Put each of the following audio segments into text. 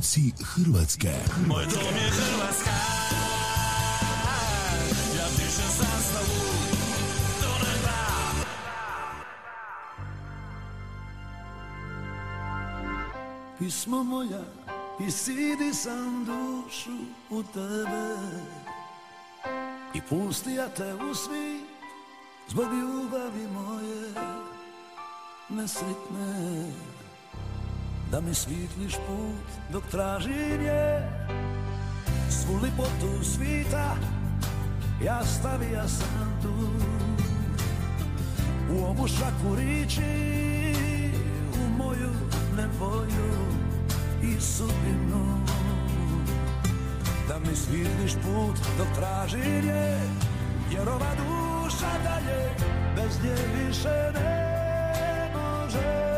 Zvuci Hrvatske. Moj dom je Hrvatska Ja dižem zastavu Pismo moja, isidi sam dušu u tebe I pusti ja te u svi zbog ljubavi moje nesretne Da mi svitliš put dok tražim je. Svu lipotu svita ja stavija sam tu. U ovu šaku riči u moju nevolju i sudbinu. Da mi svitliš put dok tražim je Jer ova duša dalje bez nje više ne može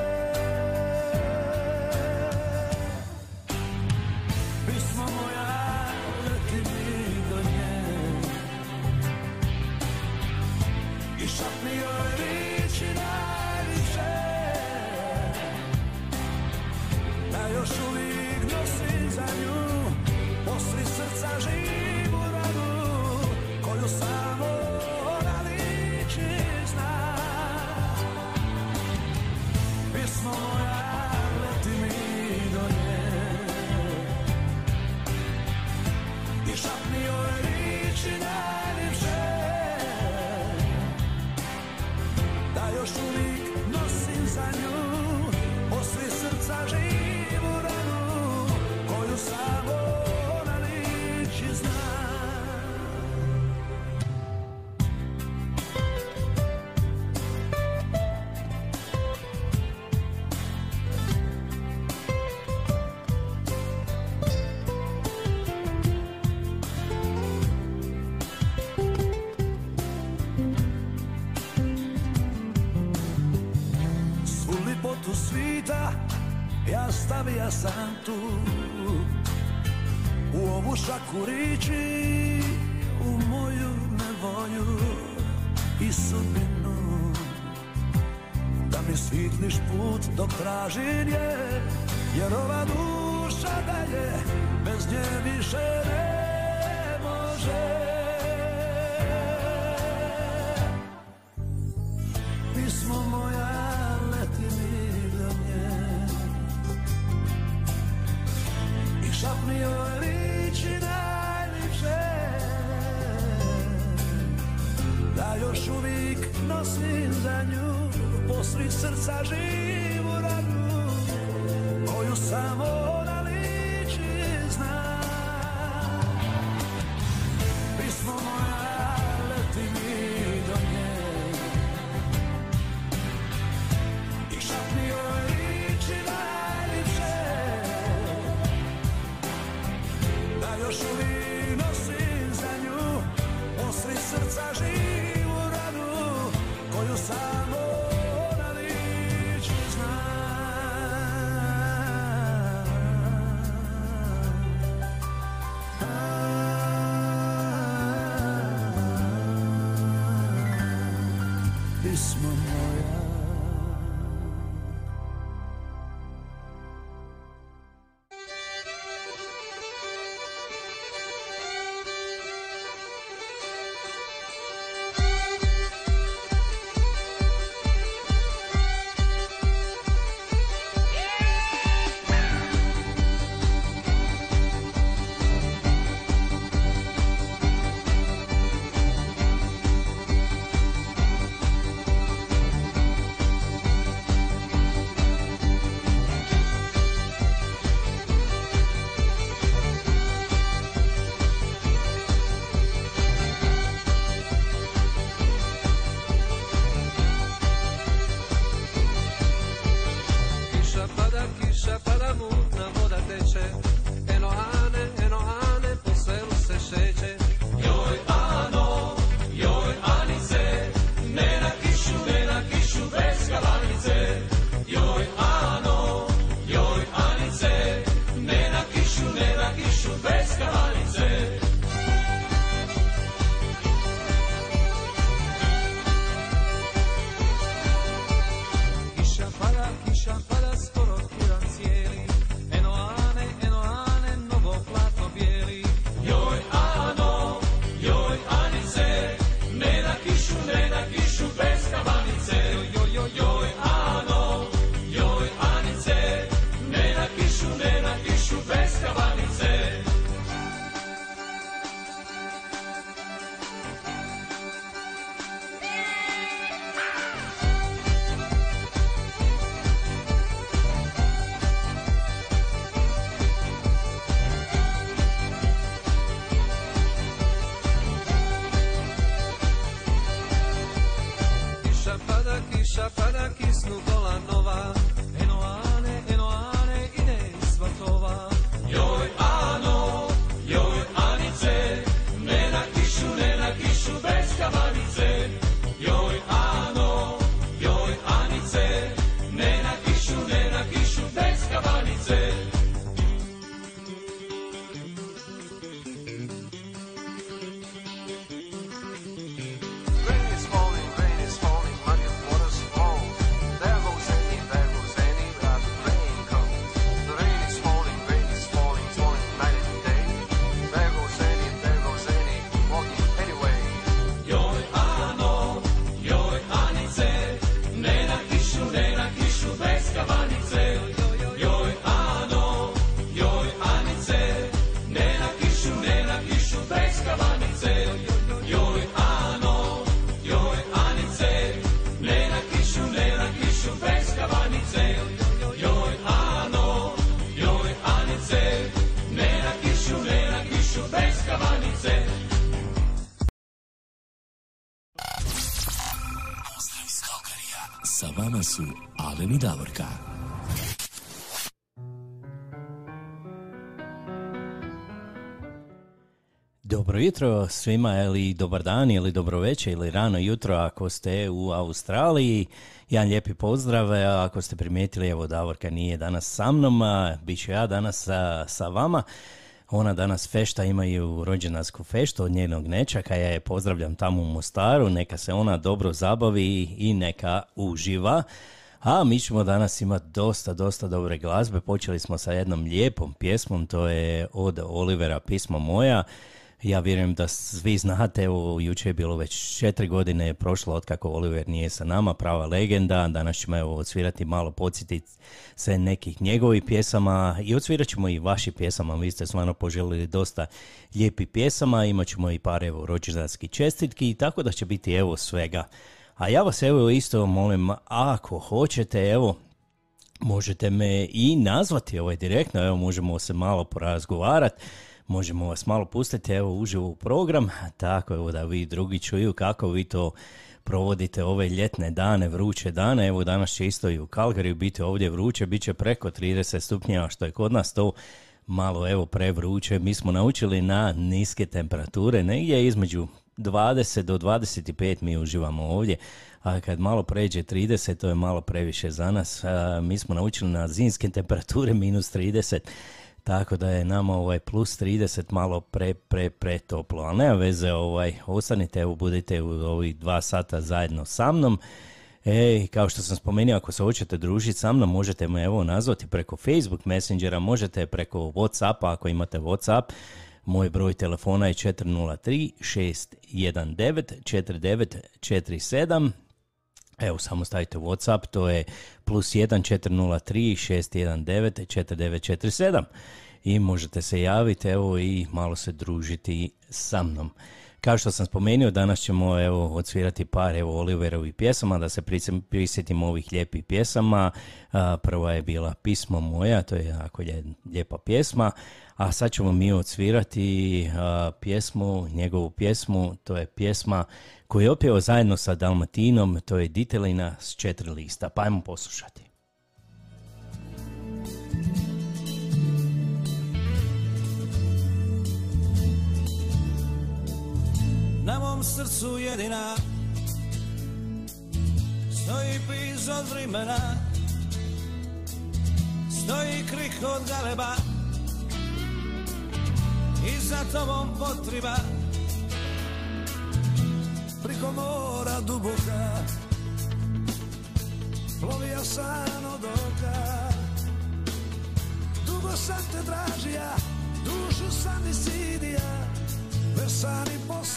Mi svitliš put dok tražim je Jer ova duša dalje bez nje više ne može. Pismo moja leti mi do nje. I šapni joj riči najljepše. Da još uvijek nosim za nju Posli srca živu ranu Koju samo Dobro jutro svima ili dobar dan ili dobro večer ili rano jutro ako ste u Australiji. Jedan lijepi pozdrav, ako ste primijetili, evo Davorka nije danas sa mnom, bit ću ja danas sa, sa vama. Ona danas fešta, imaju rođendansku feštu od njenog nečaka, ja je pozdravljam tamo u Mostaru, neka se ona dobro zabavi i neka uživa. A mi ćemo danas imati dosta, dosta dobre glazbe. Počeli smo sa jednom lijepom pjesmom, to je od Olivera Pismo moja. Ja vjerujem da svi znate, evo, jučer je bilo već četiri godine je prošlo otkako Oliver nije sa nama, prava legenda. Danas ćemo evo odsvirati malo, podsjetiti se nekih njegovih pjesama i odsvirat ćemo i vaših pjesama. Vi ste stvarno poželjeli dosta lijepih pjesama, imat ćemo i par evo rođendanskih čestitki, tako da će biti evo svega. A ja vas evo isto molim, ako hoćete, evo, možete me i nazvati ovaj direktno, evo možemo se malo porazgovarati, možemo vas malo pustiti evo uživo u program, tako evo da vi drugi čuju kako vi to provodite ove ljetne dane, vruće dane, evo danas će isto i u Kalgariju biti ovdje vruće, bit će preko 30 stupnjeva što je kod nas to malo evo prevruće, mi smo naučili na niske temperature, negdje između 20 do 25 mi uživamo ovdje, a kad malo pređe 30 to je malo previše za nas, mi smo naučili na zimske temperature minus 30, Tako da je nama ovaj plus 30 malo pre, pre, pre toplo. Ali nema veze, ovaj, ostanite, evo budite u ovih dva sata zajedno sa mnom. Ej, kao što sam spomenuo, ako se hoćete družiti sa mnom, možete me evo nazvati preko Facebook Messengera, možete preko Whatsappa, ako imate Whatsapp. Moj broj telefona je 403 619 4947. Evo, samo stavite Whatsapp, to je plus 1 403 619 4947 i možete se javiti evo i malo se družiti sa mnom. Kao što sam spomenuo, danas ćemo evo odsvirati par evo Oliverovih pjesama, da se prisje- prisjetimo ovih lijepih pjesama. Prva je bila Pismo moja, to je jako lijepa pjesma, a sad ćemo mi odsvirati pjesmu, njegovu pjesmu, to je pjesma koju je opjeo zajedno sa Dalmatinom, to je Ditelina s četiri lista, pa ajmo poslušati. Na mom srcu jedina Stoji piz od vremena. Stoji krik od galeba. I za tobom potriba Priko mora duboka. Plovija san od oka. Dugo sam te tražija Dušu sam isidija Versani posidija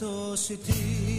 Moja sreća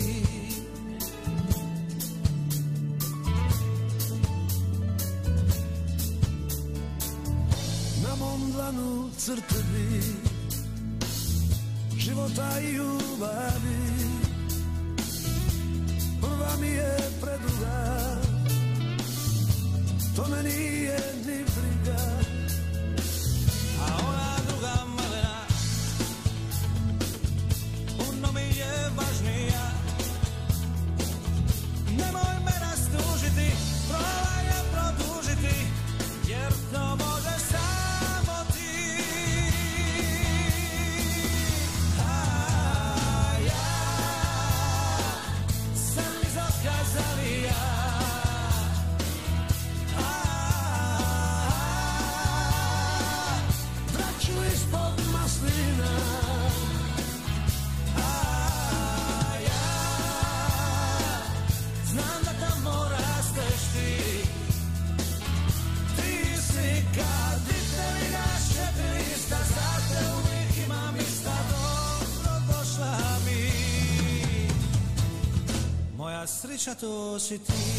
Moja sreća to si ti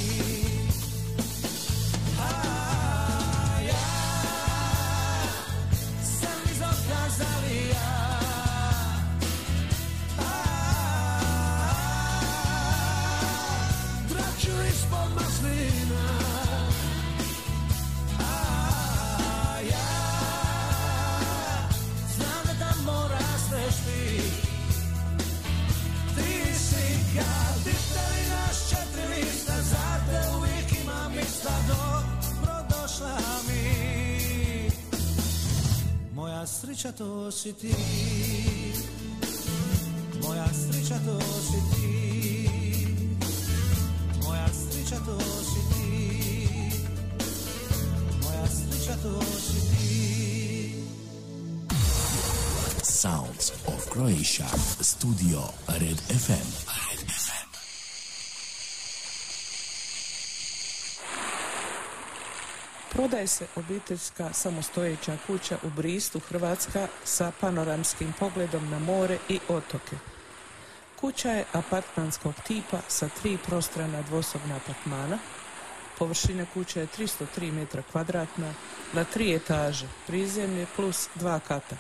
si ti Moja sreća to si ti Moja sreća to si ti Moja sreća to si ti Sounds of Croatia. Studio Red FM. Prodaje se obiteljska samostojeća kuća u Bristu, Hrvatska, sa panoramskim pogledom na more i otoke. Kuća je apartmanskog tipa sa tri prostrana dvosobna apartmana. Površina kuće je 303 metra kvadratna na tri etaže, prizemlje plus dva kata,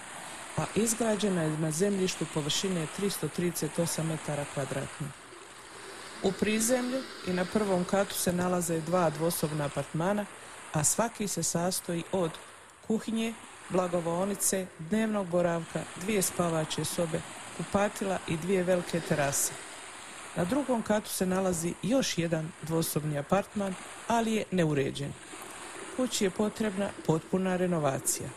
a izgrađena je na zemljištu površine 338 metara kvadratnih. U prizemlju i na prvom katu se nalaze dva dvosobna apartmana, a svaki se sastoji od kuhinje, blagovaonice, dnevnog boravka, dvije spavače sobe, kupatila i dvije velike terase. Na drugom katu se nalazi još jedan dvosobni apartman, ali je neuređen. Kući je potrebna potpuna renovacija.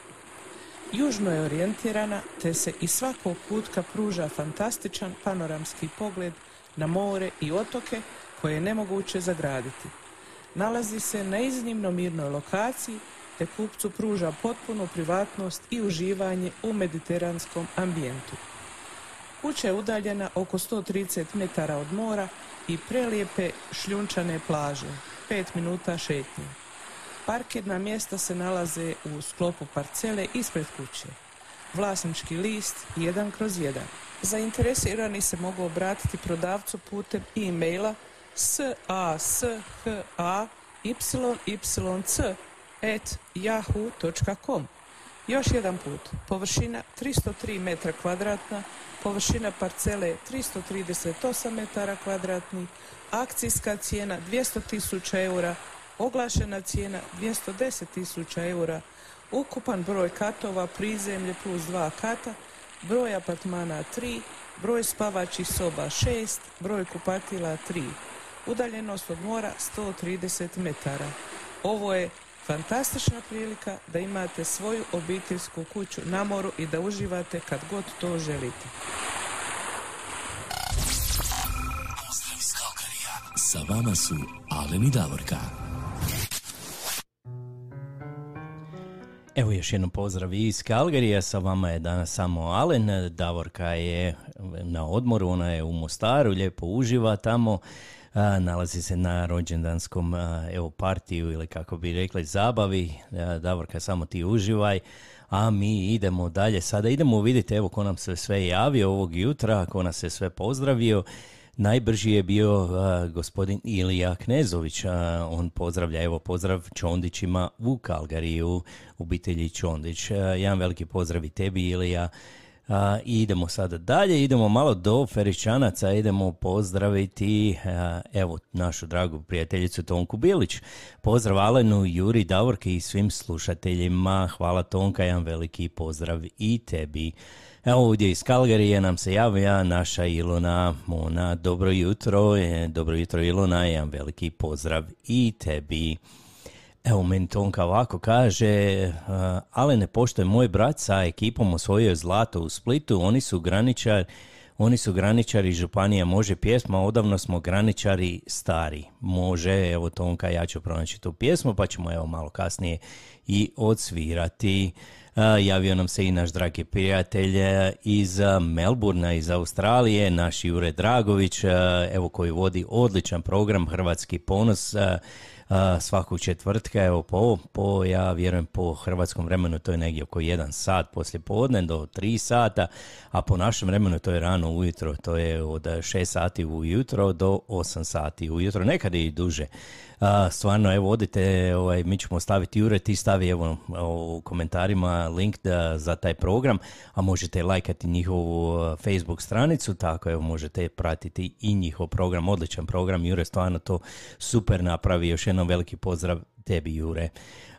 Južno je orijentirana, te se iz svakog kutka pruža fantastičan panoramski pogled na more i otoke koje je nemoguće zagraditi. Nalazi se na iznimno mirnoj lokaciji, te kupcu pruža potpunu privatnost i uživanje u mediteranskom ambijentu. Kuća je udaljena oko 130 metara od mora i prelijepe šljunčane plaže, 5 minuta šetnje. Parkirna mjesta se nalaze u sklopu parcele ispred kuće. Vlasnički list 1 kroz 1. Zainteresirani se mogu obratiti prodavcu putem e-maila s a s h a y y c at yahoo.com. Još jedan put, površina 303 metra kvadratna, površina parcele 338 metara kvadratnih, akcijska cijena 200 tisuća eura, oglašena cijena 210 tisuća eura, ukupan broj katova, prizemlje plus dva kata, broj apartmana 3, broj spavačih soba 6, broj kupatila 3, udaljenost od mora 130 metara. Ovo je fantastična prilika da imate svoju obiteljsku kuću na moru i da uživate kad god to želite. Pozdrav iz Kalkarija. Sa vama su Alen i Davorka. Evo još jednom pozdrav iz Kalgarija, sa vama je danas samo Alen, Davorka je na odmoru, ona je u Mostaru, lijepo uživa tamo, a, nalazi se na rođendanskom a, evo partiju ili kako bi rekli zabavi, A, Davorka samo ti uživaj, a mi idemo dalje, sada idemo vidjeti evo ko nam se sve javio ovog jutra, ko nas se sve pozdravio, Najbrži je bio a, gospodin Ilija Knezović, a, on pozdravlja, evo pozdrav Čondićima u Kalgariju, obitelji Čondić. A, jedan veliki pozdrav i tebi Ilija. A, idemo sada dalje, idemo malo do Feričanaca, idemo pozdraviti a, evo našu dragu prijateljicu Tonku Bilić. Pozdrav Alenu, Juri, Davorki i svim slušateljima. Hvala Tonka, jedan veliki pozdrav i tebi. Evo ovdje iz Kalgarije nam se javlja naša Ilona Mona. Dobro jutro, e, dobro jutro Ilona, jedan veliki pozdrav i tebi. Evo meni Tonka ovako kaže, uh, ale ne pošto je moj brat sa ekipom osvojio zlato u Splitu, oni su graničar, oni su graničari županija, može pjesma, odavno smo graničari stari. Može, evo Tonka, ja ću pronaći tu pjesmu, pa ćemo evo malo kasnije i odsvirati. Uh, javio nam se i naš dragi prijatelj uh, iz Melburna, iz Australije, naš Jure Dragović, evo koji vodi odličan program Hrvatski ponos, svakog četvrtka, evo po, po, ja vjerujem po hrvatskom vremenu to je negdje oko 1 sat poslije podne do 3 sata, a po našem vremenu to je rano ujutro, to je od 6 sati ujutro do 8 sati ujutro, nekad i duže. A, stvarno, evo, odite, ovaj, mi ćemo staviti Jure, ti stavi evo u komentarima link da, za taj program, a možete lajkati njihovu Facebook stranicu, tako evo možete pratiti i njihov program, odličan program, Jure stvarno to super napravi, još jednom veliki pozdrav tebi Jure.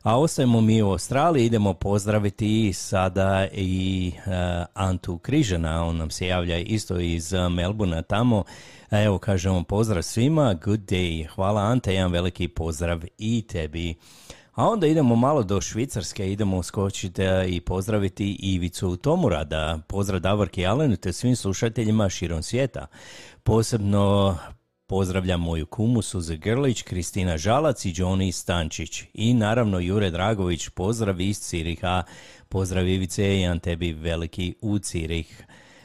A ostajemo mi u Australiji, idemo pozdraviti sada i uh, Antu Križana, on nam se javlja isto iz Melburna tamo, Evo, kažemo pozdrav svima, good day. Hvala Ante, jedan veliki pozdrav i tebi. A onda idemo malo do Švicarske, idemo skočiti e, i pozdraviti Ivicu Tomurada. Pozdrav Davorki Alenu te svim slušateljima širom svijeta. Posebno Pozdravljam moju kumu Suze Grlić, Kristina Žalac i Johnny Stančić. I naravno Jure Dragović, pozdrav iz Ciriha. Pozdrav Ivice i tebi veliki u Cirih.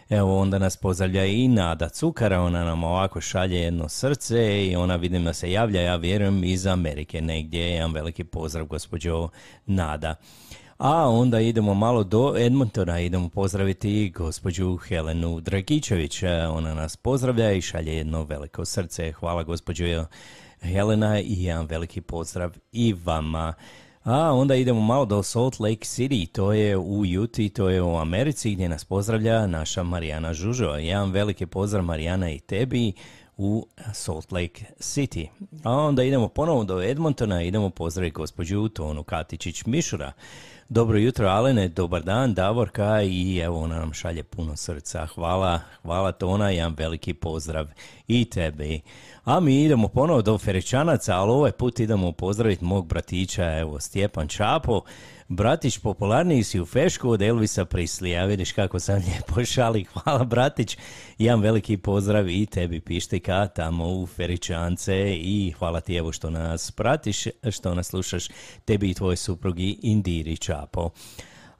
Evo onda nas pozdravlja i Nada Cukara, ona nam ovako šalje jedno srce i ona vidim da se javlja, ja vjerujem iz Amerike negdje, jedan veliki pozdrav gospođo Nada. A onda idemo malo do Edmontona, idemo pozdraviti gospođu Helenu Dragičević, ona nas pozdravlja i šalje jedno veliko srce. Hvala gospođo Helena i jedan veliki pozdrav i vama. A onda idemo malo do Salt Lake City, to je u Utah, to je u Americi gdje nas pozdravlja naša Marijana Žužo. Jedan veliki pozdrav Marijana i tebi u Salt Lake City. A onda idemo ponovo do Edmontona, idemo pozdraviti gospođu Tonu Katičić-Mišura. Dobro jutro Alene, dobar dan Davorka i evo ona nam šalje puno srca. Hvala, hvala Tona, jedan veliki pozdrav i tebi. A mi idemo ponovo do Ferečanaca, ali ovaj put idemo pozdraviti mog bratića, evo Stjepan Čapo. Bratić, popularniji si u fešku od Elvisa Prislija, vidiš kako sam lijepo šali, hvala bratić, jedan veliki pozdrav i tebi Pištika tamo u Feričance i hvala ti evo što nas pratiš, što nas slušaš, tebi i tvoj suprugi Indiri Čapo.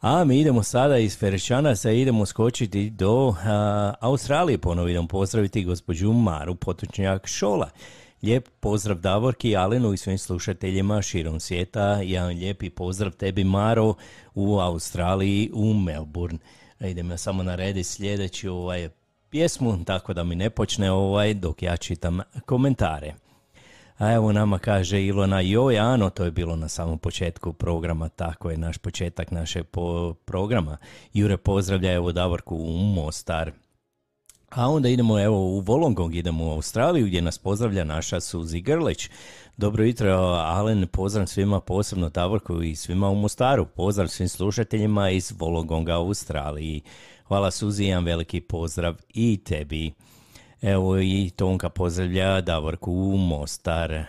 A mi idemo sada iz Ferešanaca, idemo skočiti do a, Australije, ponovo idemo pozdraviti gospođu Maru Potočnjak Šola. Lijep pozdrav Davorki, Alenu i svim slušateljima širom svijeta. Jedan lijepi pozdrav tebi Maro u Australiji, u Melbourne. Idem ja samo naredi sljedeći ovaj pjesmu, tako da mi ne počne ovaj dok ja čitam komentare. A evo nama kaže Ilona, joj Ano, to je bilo na samom početku programa, tako je naš početak našeg po- programa. Jure pozdravlja evo Davorku u Mostar. A onda idemo evo u Volongong, idemo u Australiju gdje nas pozdravlja naša Suzi Grlić. Dobro jutro, Alen, pozdrav svima, posebno Davorku i svima u Mostaru. Pozdrav svim slušateljima iz Volongonga u Australiji. Hvala Suzi, jedan veliki pozdrav i tebi. Evo i Tonka pozdravlja Davorku Mostar.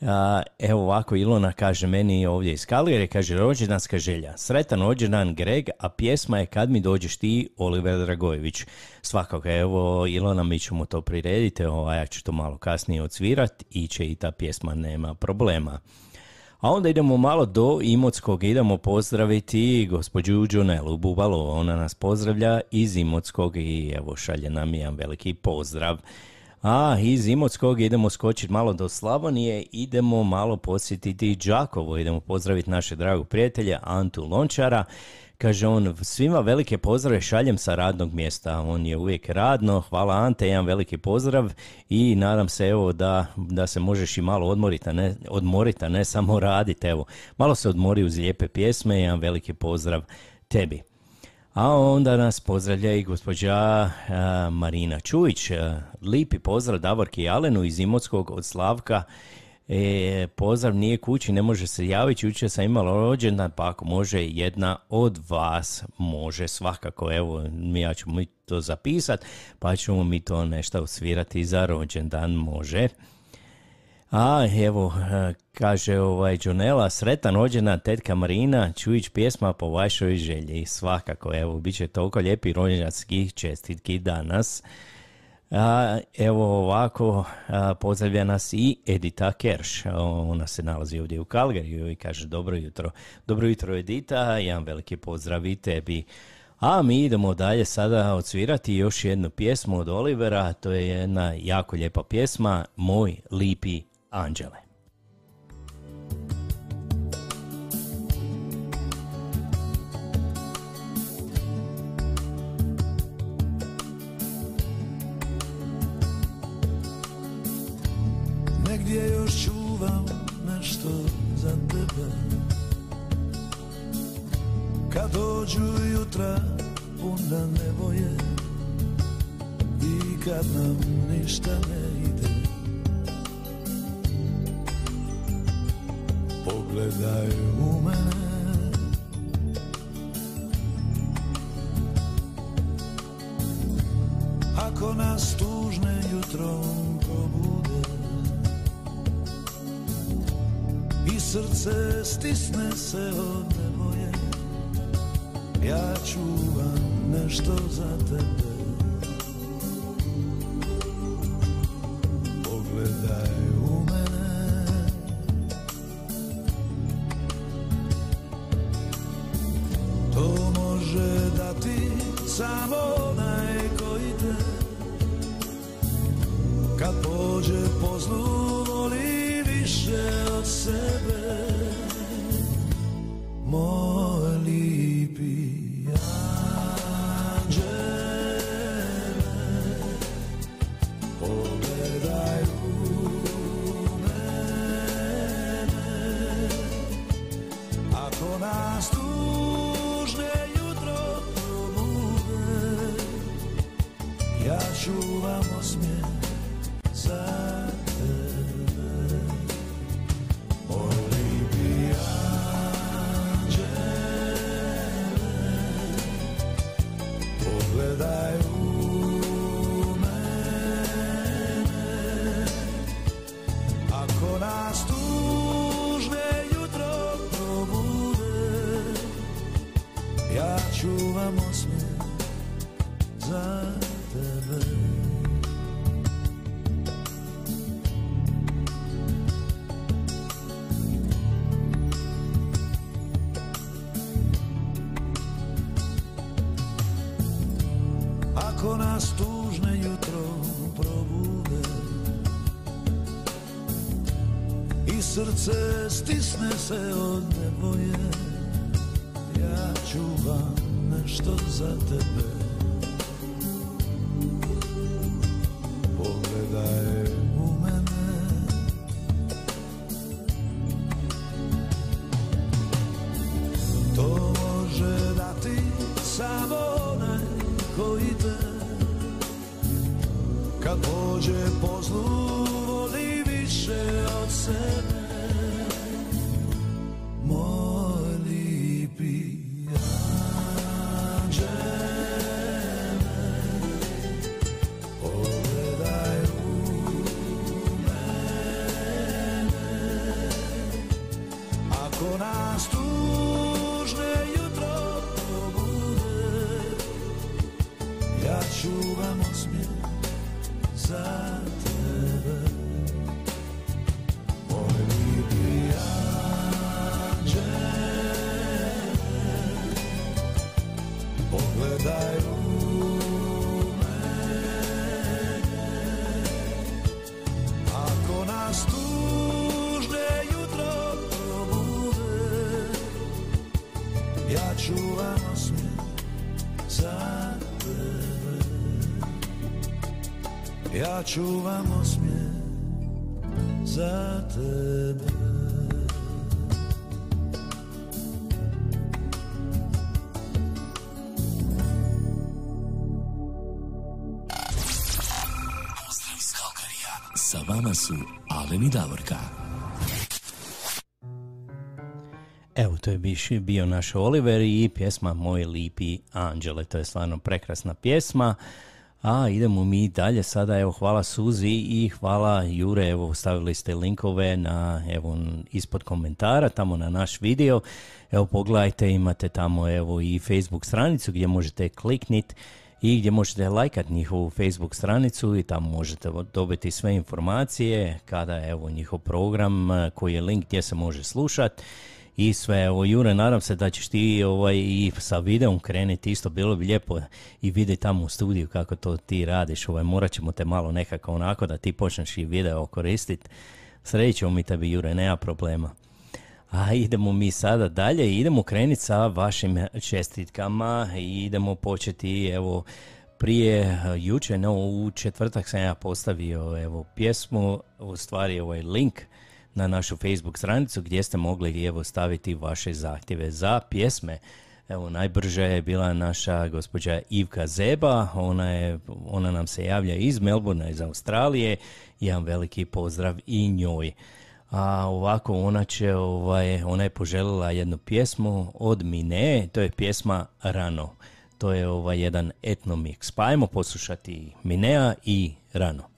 A, evo ovako Ilona kaže meni ovdje iz Kaligare, kaže rođendanska želja. Sretan rođendan Greg, a pjesma je Kad mi dođeš ti, Oliver Dragojević. Svakako, evo Ilona, mi ćemo to prirediti, ovaj, ja ću to malo kasnije odsvirat i će i ta pjesma, nema problema. A onda idemo malo do Imotskog, idemo pozdraviti gospođu Đunelu Bubalo, ona nas pozdravlja iz Imotskog i evo šalje nam jedan veliki pozdrav. A iz Imotskog idemo skočiti malo do Slavonije, idemo malo posjetiti Đakovo, idemo pozdraviti naše dragog prijatelja Antu Lončara. Kaže on, svima velike pozdrave šaljem sa radnog mjesta, on je uvijek radno, hvala Ante, jedan veliki pozdrav i nadam se evo da, da se možeš i malo odmoriti, a ne, odmoriti, a ne samo raditi, evo, malo se odmori uz lijepe pjesme, jedan veliki pozdrav tebi. A onda nas pozdravlja i gospođa Marina Čujić. Lipi pozdrav Davorki Alenu iz Imotskog od Slavka. E, pozdrav nije kući, ne može se javiti, jučer sam imala rođendan, pa ako može jedna od vas, može svakako, evo, ja ću mi to zapisat, pa ćemo mi to nešto osvirati za rođendan, može. A evo, e, kaže ovaj Jonela, sretan rođendan tetka Marina, Čujić pjesma po vašoj želji. Svakako, evo, bit će toliko lijepi rođendanskih čestitki danas. A, evo ovako, a, pozdravlja nas i Edita Kerš. Ona se nalazi ovdje u Kalgariju i kaže dobro jutro. Dobro jutro Edita, jedan veliki pozdrav i tebi. A mi idemo dalje sada odsvirati još jednu pjesmu od Olivera, to je jedna jako lijepa pjesma, Moj lipi anđele. Jutra puna nevoje I kad nam ništa ne ide. Pogledaj u mene. Ako nas tužne jutrom probude I srce stisne se od nevoje Ja čuvam nešto za tebe Pogledaj u mene Ako nas tužne jutro probude Ja čuvam osmijeh za tebe. Ja čuvam osmijeh za tebe Su Alen i Davorka. Evo, to je bio naš Oliver i pjesma Moj lipi anđele. To je stvarno prekrasna pjesma. A idemo mi dalje sada, evo hvala Suzi i hvala Jure, evo stavili ste linkove na, evo ispod komentara, tamo na naš video. Evo pogledajte, imate tamo evo i Facebook stranicu gdje možete kliknit i gdje možete lajkat njihovu Facebook stranicu i tamo možete dobiti sve informacije kada evo njihov program eh, koji je link gdje se može slušat i sve. Evo, Jure, nadam se da ćeš ti ovaj, i sa videom krenuti isto, bilo bi lijepo i vidjeti tamo u studiju kako to ti radiš. Ovaj, morat ćemo te malo nekako onako da ti počneš i video koristiti. Srećemo mi tebi, Jure, nema problema. A idemo mi sada dalje, idemo krenuti sa vašim čestitkama i idemo početi, evo, prije eh, jučer, no u četvrtak sam ja postavio evo pjesmu, u stvari ovaj link na našu Facebook stranicu gdje ste mogli evo staviti vaše zahtjeve za pjesme. Evo najbrže je bila naša gospođa Ivka Zeba, ona, je, ona nam se javlja iz Melbourna, iz Australije, jedan veliki pozdrav i njoj. A ovako ona će, ovaj, ona je poželjela jednu pjesmu od Mine, to je pjesma Rano. To je ovaj jedan etnomix. Pa ajmo poslušati Minea i Rano.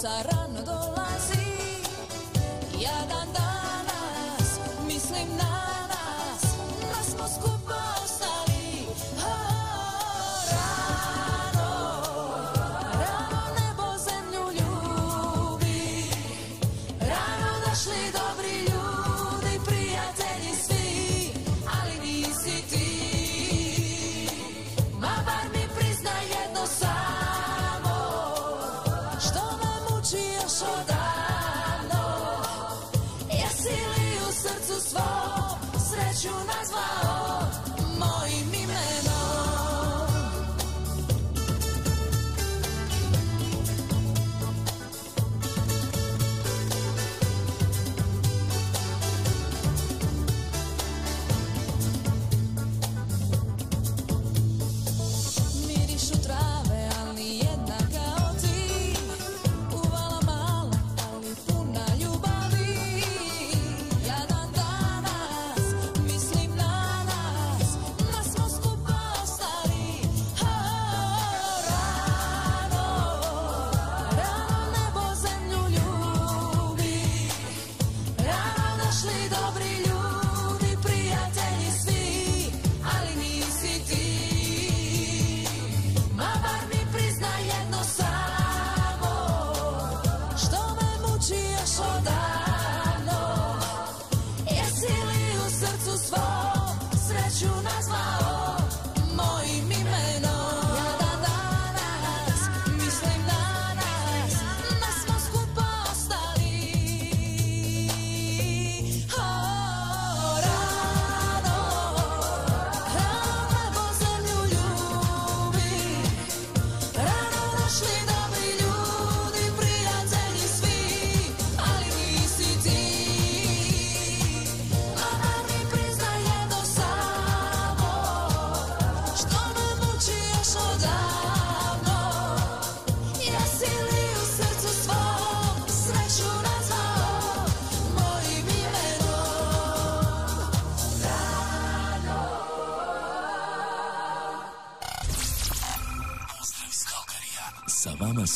Sarah.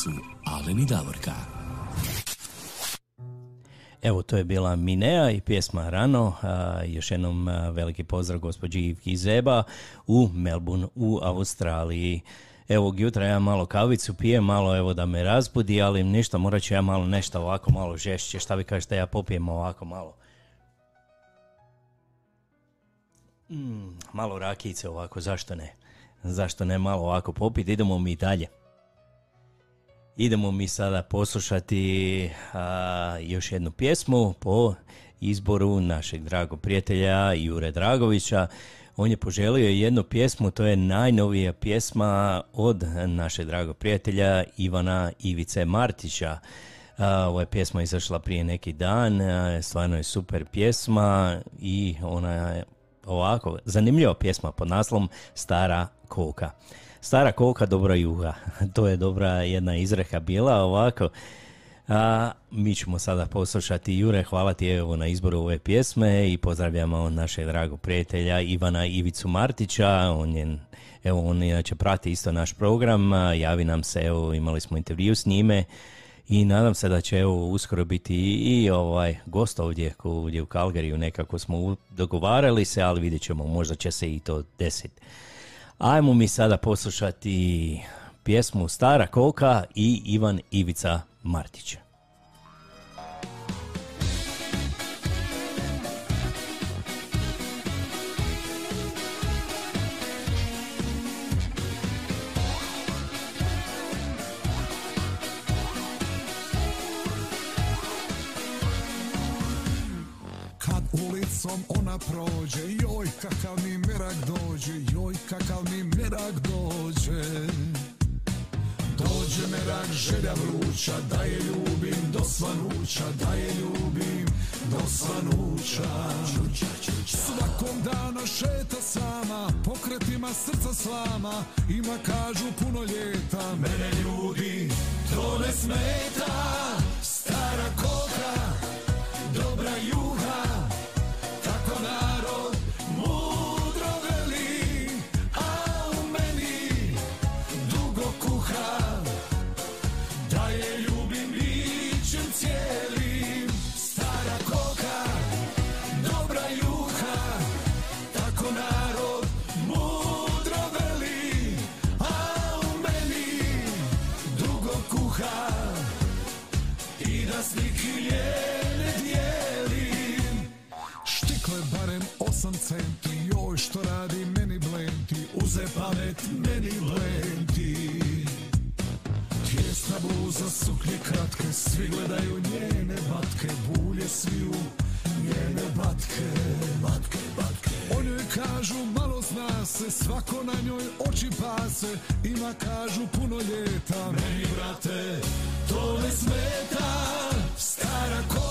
Su Alen i Davorka. Evo, to je bila Minea i pjesma Rano. A, još jednom a, veliki pozdrav gospođi Ivki Zeba u Melbourne u Australiji. Evo, jutra ja malo kavicu pijem, malo evo da me razbudi, ali ništa, morat ću ja malo nešto ovako malo žešće. Šta vi kažete, ja popijem ovako malo. Mm, malo rakice ovako, zašto ne? Zašto ne malo ovako popiti? Idemo mi dalje. Idemo mi sada poslušati a, još jednu pjesmu po izboru našeg dragog prijatelja Jure Dragovića. On je poželio jednu pjesmu, to je najnovija pjesma od našeg dragog prijatelja Ivana Ivice Martića. A, ova je pjesma izašla prije neki dan, a, stvarno je super pjesma i ona je ovako, zanimljiva pjesma pod naslom Stara koka. Stara koka, dobra juha. To je dobra jedna izreka bila ovako. A mi ćemo sada poslušati Jure, hvala ti evo na izboru ove pjesme i pozdravljamo našeg dragog prijatelja Ivana Ivicu Martića, on je, evo on inače prati isto naš program, javi nam se, evo imali smo intervju s njime i nadam se da će evo uskoro biti i, i ovaj gost ovdje, ovdje u Kalgariju, nekako smo dogovarali se, ali vidjet ćemo, možda će se i to desiti. Ajmo mi sada poslušati pjesmu Stara koka i Ivan Ivica Martić. Kad ulicom ona prođe, joj kakav mi merak dođe, merak dođe. Dođe merak želja vruća, da je ljubim do svanuća, da je ljubim do svanuća. Svakom dana šeta sama, pokretima srca slama, ima kažu puno ljeta, mene ljudi to ne smeta. Svi gledaju njene batke, bulje sviju njene batke. Batke, batke. O njoj kažu malo zna se, svako na njoj oči pase, ima kažu puno ljeta. Meni brate, to ne smeta, stara koka,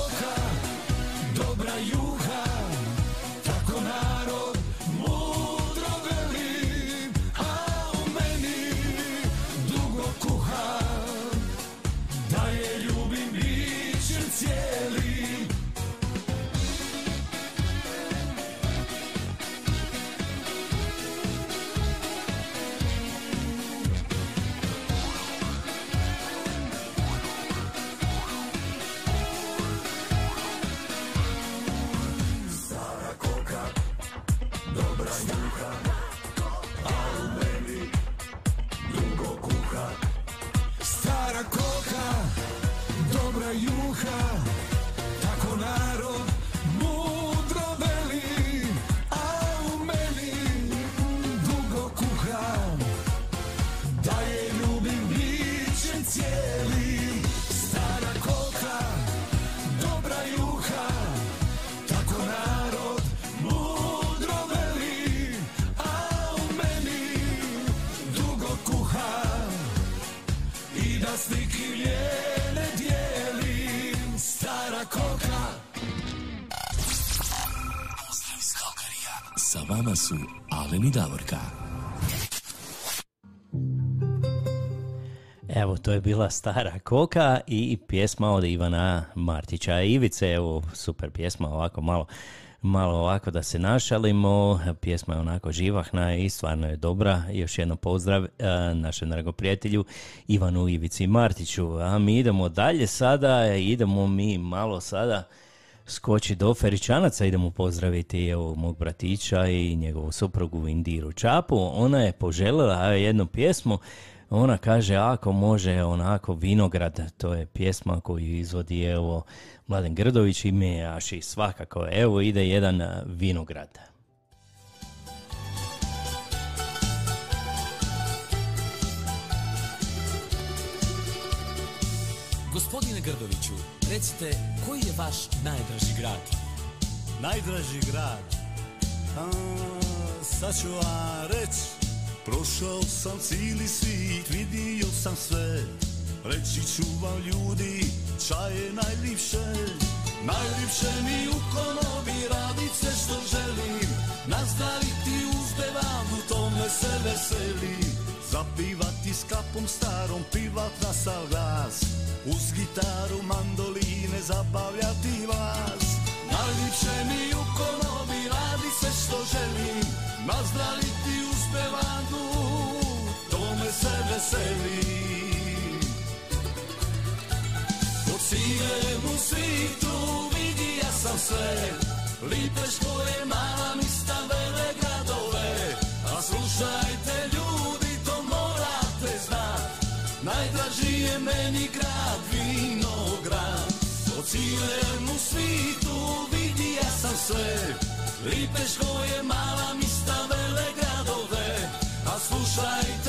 je bila Stara koka i pjesma od Ivana Martića. Ivice, evo, super pjesma, ovako malo malo ovako da se našalimo. Pjesma je onako živahna i stvarno je dobra. Još jedno pozdrav e, našem dragom prijatelju Ivanu Ivici Martiću. A mi idemo dalje sada, idemo mi malo sada skoči do Feričanaca, idemo pozdraviti evo, mog bratića i njegovu suprugu Indiru Čapu. Ona je poželjela jednu pjesmu ona kaže ako može onako vinograd, to je pjesma koju izvodi evo Mladen Grdović ime je Aši svakako evo ide jedan vinograd. Gospodine Grdoviću, recite koji je vaš najdraži grad? Najdraži grad? A, sad ću vam reći Prošao sam cijeli svijet, vidio sam sve. Reći ću vam ljudi, čaj je najljepše. Najljepše mi u konobi radit sve što želim. Nazdraviti uzdevam, u tome se veselim. Zapivati s kapom starom, pivat na sav glas. Uz gitaru, mandoline, zabavljati sve Lipe škole, mala mista, vele gradove. A slušajte ljudi, to morate znat. Najdraži je meni grad, Vinograd. Po cijelemu svitu vidi ja sam sve. Lipeško je mala mista, vele gradove. A slušajte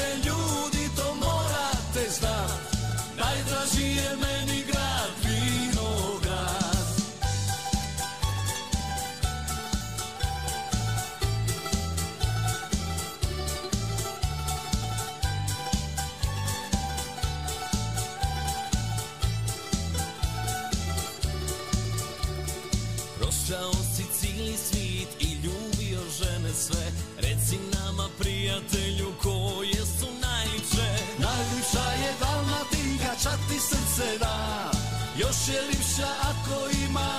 srce da Još je lipša ako ima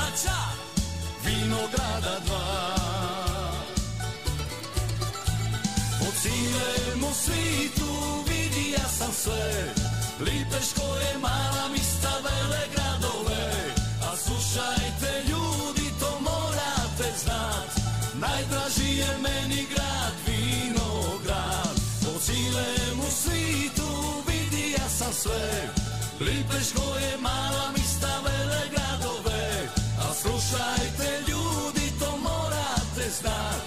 A ča? Vinograda dva Po cijelemu svitu vidi ja sam sve Lipeško je mala sve. Lipeško je mala mista, vele gradove A slušajte ljudi, to morate znat.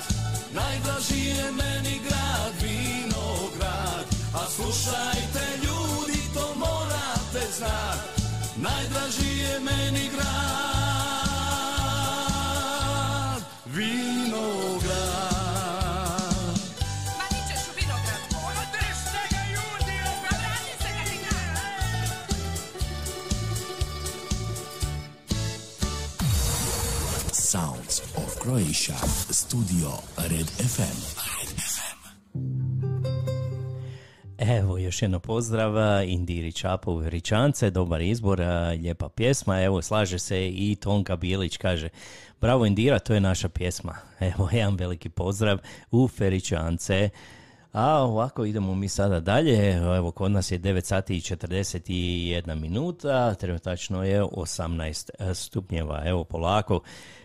Najdraži je meni grad, Vinograd A slušajte ljudi, to morate znat. Najdraži je meni grad, Croatia. Studio Red FM. Red FM. Evo, još jedno pozdrav, Indiri Čapov Ričance, dobar izbor, lijepa pjesma, evo, slaže se i Tonka Bilić, kaže, bravo Indira, to je naša pjesma. Evo, jedan veliki pozdrav u Feričance. A ovako idemo mi sada dalje, evo kod nas je 9 sati i 41 minuta, trenutačno je 18 stupnjeva, evo polako,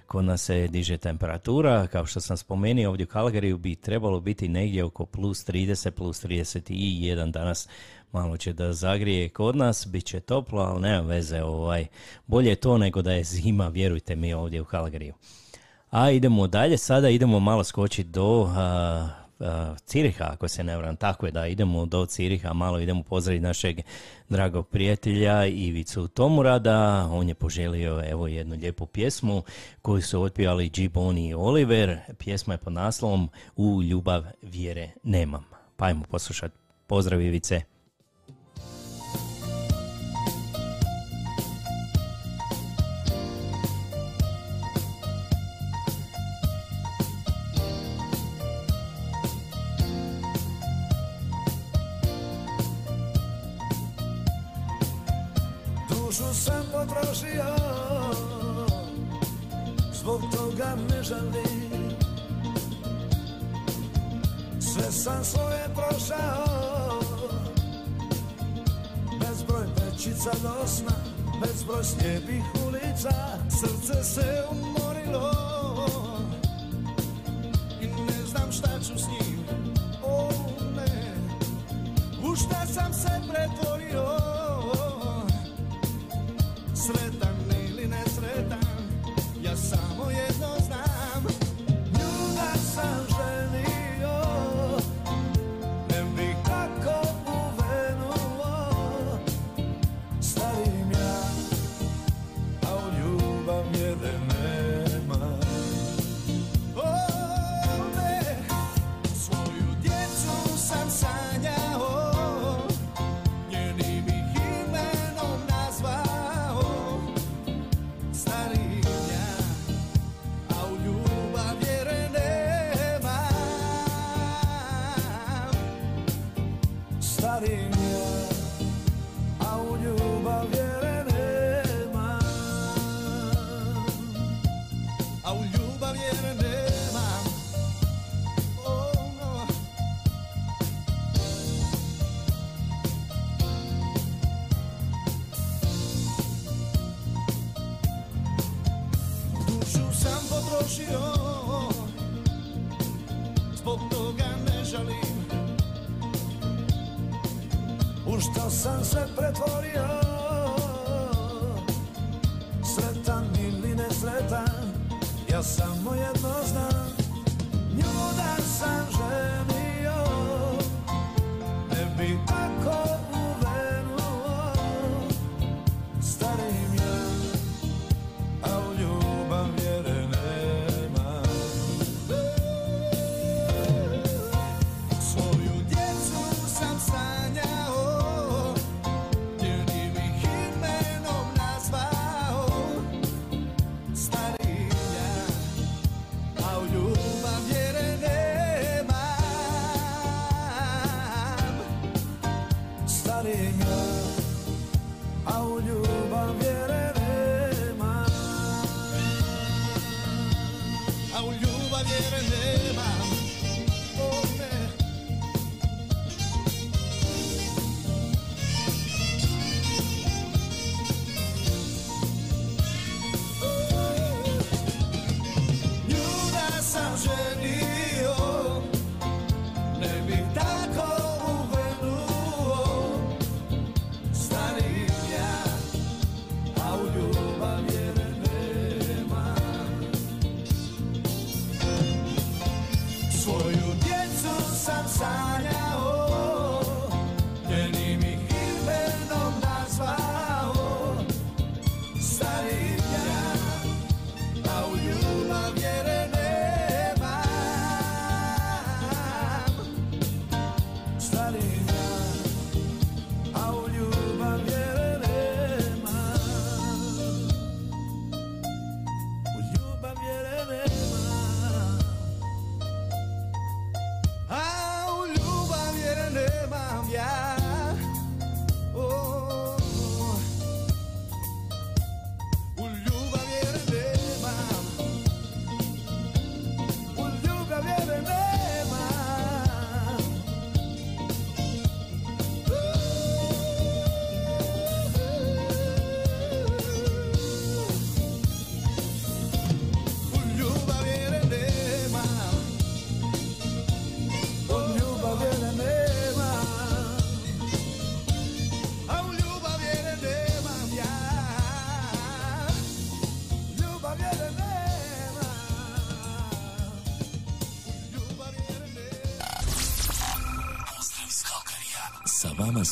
kod nas se diže temperatura, kao što sam spomenuo ovdje u Kalgariju bi trebalo biti negdje oko plus 30, plus 31 danas, malo će da zagrije kod nas, bit će toplo, ali nema veze, ovaj, bolje je to nego da je zima, vjerujte mi ovdje u Kalgariju. A idemo dalje, sada idemo malo skočiti do a, Ciriha, ako se ne varam, tako je da idemo do Ciriha, malo idemo pozdraviti našeg dragog prijatelja Ivicu Tomurada, on je poželio evo jednu lijepu pjesmu koju su otpjevali G-Boni i Oliver, pjesma je pod naslovom U ljubav vjere nemam. Pa ajmo poslušati, pozdrav Ivice. zatražio Zbog toga ne žalim Sve sam svoje prošao. Bezbroj pečica do sna Bezbroj slijepih ulica. Srce se umorilo. I ne znam šta ću s njim. O oh, ne. U šta sam se pretvorio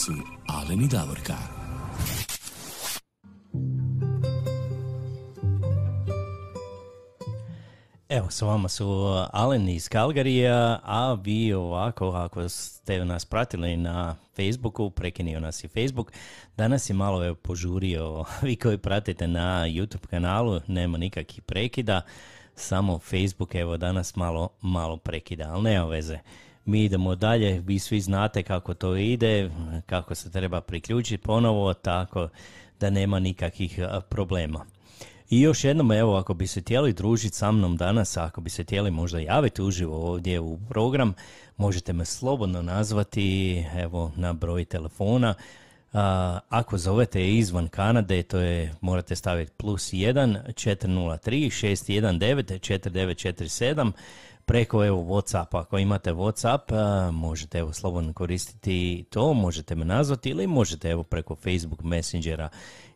Alen Aleni Davorka. Evo, s vama su Alen iz Kalgarija, a vi ovako, ako ste nas pratili na Facebooku, prekinio nas i Facebook, danas je malo evo, požurio, vi koji pratite na YouTube kanalu, nema nikakvih prekida, samo Facebook, evo danas malo, malo prekida, ali nema veze mi idemo dalje, vi svi znate kako to ide, kako se treba priključiti ponovo, tako da nema nikakvih problema. I još jednom, evo, ako bi se htjeli družiti sa mnom danas, ako bi se htjeli možda javiti uživo ovdje u program, možete me slobodno nazvati, evo, na broj telefona. A, ako zovete izvan Kanade, to je, morate staviti plus 1 403 619 4947 preko evo Whatsappa. Ako imate Whatsapp, možete evo slobodno koristiti to, možete me nazvati ili možete evo preko Facebook Messengera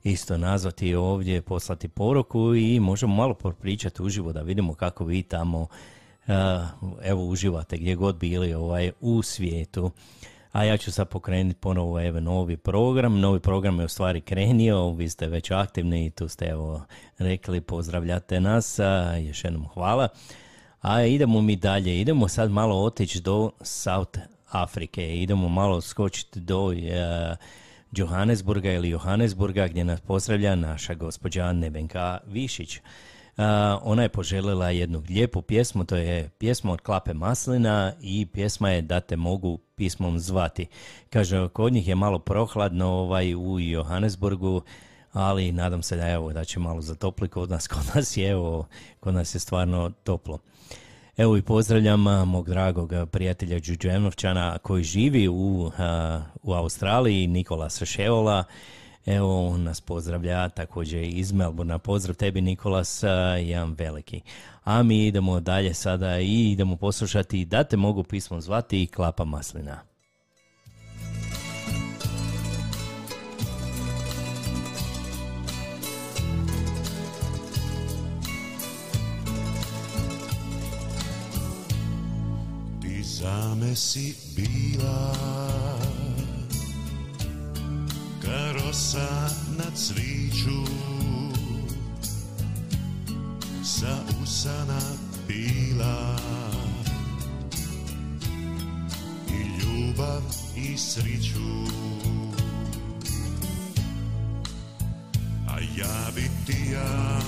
isto nazvati ovdje, poslati poruku i možemo malo pričati uživo da vidimo kako vi tamo evo uživate gdje god bili ovaj u svijetu. A ja ću sad pokrenuti ponovo evo novi program. Novi program je u stvari krenio, vi ste već aktivni i tu ste evo rekli pozdravljate nas, još jednom hvala. A idemo mi dalje, idemo sad malo otići do South Afrike, idemo malo skočiti do e, Johannesburga ili Johannesburga gdje nas pozdravlja naša gospođa Nevenka Višić. E, ona je poželjela jednu lijepu pjesmu, to je pjesma od Klape Maslina i pjesma je Da te mogu pismom zvati. Kaže, kod njih je malo prohladno ovaj, u Johannesburgu, ali nadam se da evo da će malo zatopli kod nas, kod nas je evo, kod nas je stvarno toplo. Evo i pozdravljam mog dragog prijatelja Đuđenovčana koji živi u, u Australiji, Nikola Ševola. Evo, on nas pozdravlja također iz Melbourna. Pozdrav tebi Nikolas, jedan veliki. A mi idemo dalje sada i idemo poslušati da te mogu pismom zvati i Klapa Maslina. Ti same si bila Karosa na cviću Sa usana bila I ljubav i sriću. A ja bi ti ja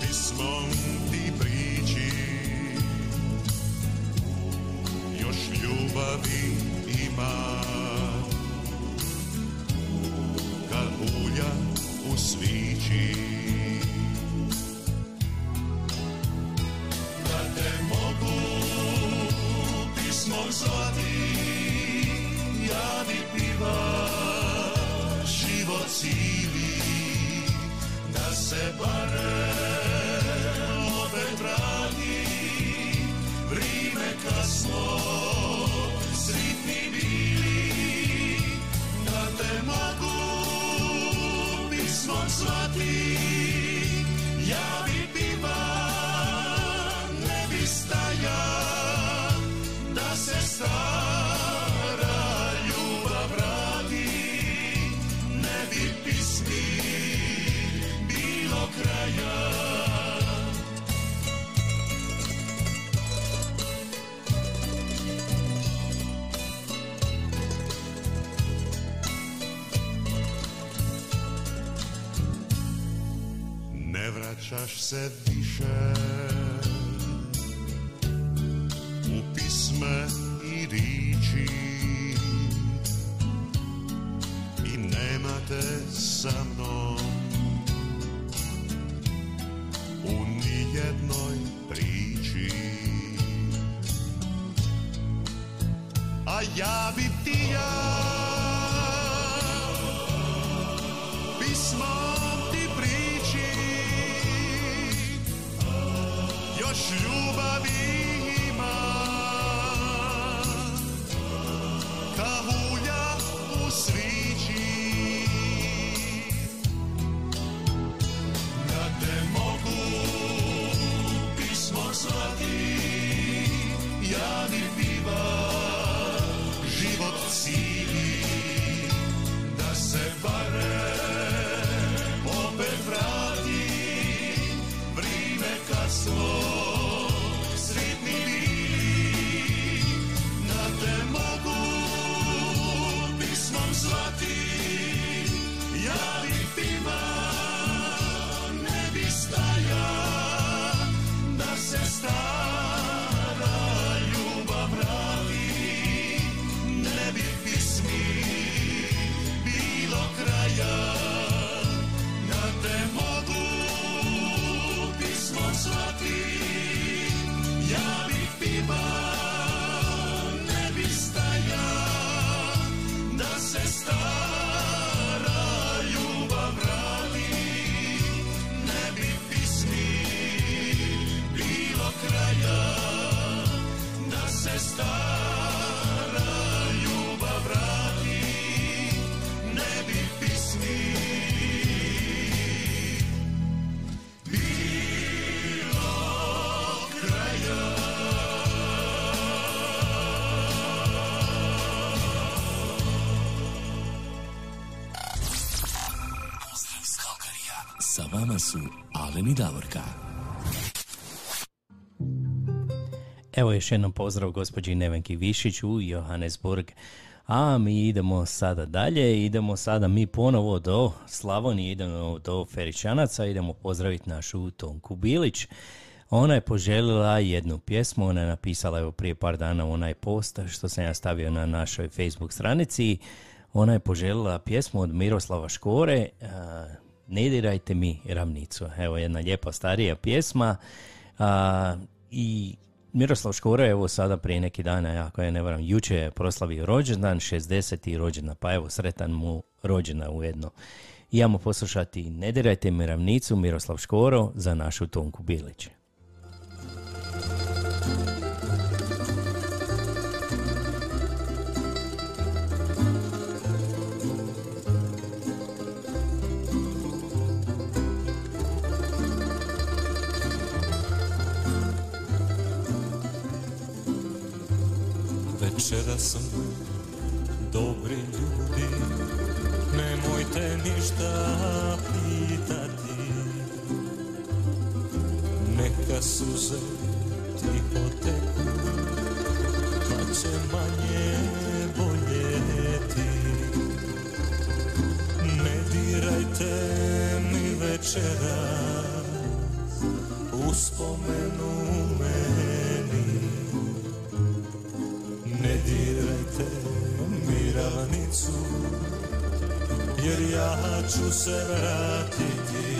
Pismom Još ljubavi ima. Kad ulja u svići. Da te mogu pismom zvati Ja bi piva život cijeli Da se barem Evo još jednom pozdrav gospođi Nevenki Višić u Johannesburg. A mi idemo sada dalje, idemo sada mi ponovo do Slavonije, idemo do Feričanaca, idemo pozdraviti našu Tonku Bilić. Ona je poželjela jednu pjesmu, ona je napisala evo prije par dana onaj post što sam ja stavio na našoj Facebook stranici. Ona je poželjela pjesmu od Miroslava Škore, a, Ne dirajte mi ravnicu. Evo jedna lijepa starija pjesma a, i Miroslav Škoro evo sada prije neki dana, ako je ne varam, juče je proslavio rođendan, 60. rođendan, pa evo sretan mu rođena ujedno. Imamo poslušati Ne dirajte mi ravnicu, Miroslav Škoro za našu Tonku Bilić. Večera sam. Dobri ljudi Nemojte ništa pitati. Neka suze tiho teku Pa će manje boljeti. Ne dirajte mi večera Uspomenu meni dirajte mi ravnicu Jer ja ću se vratiti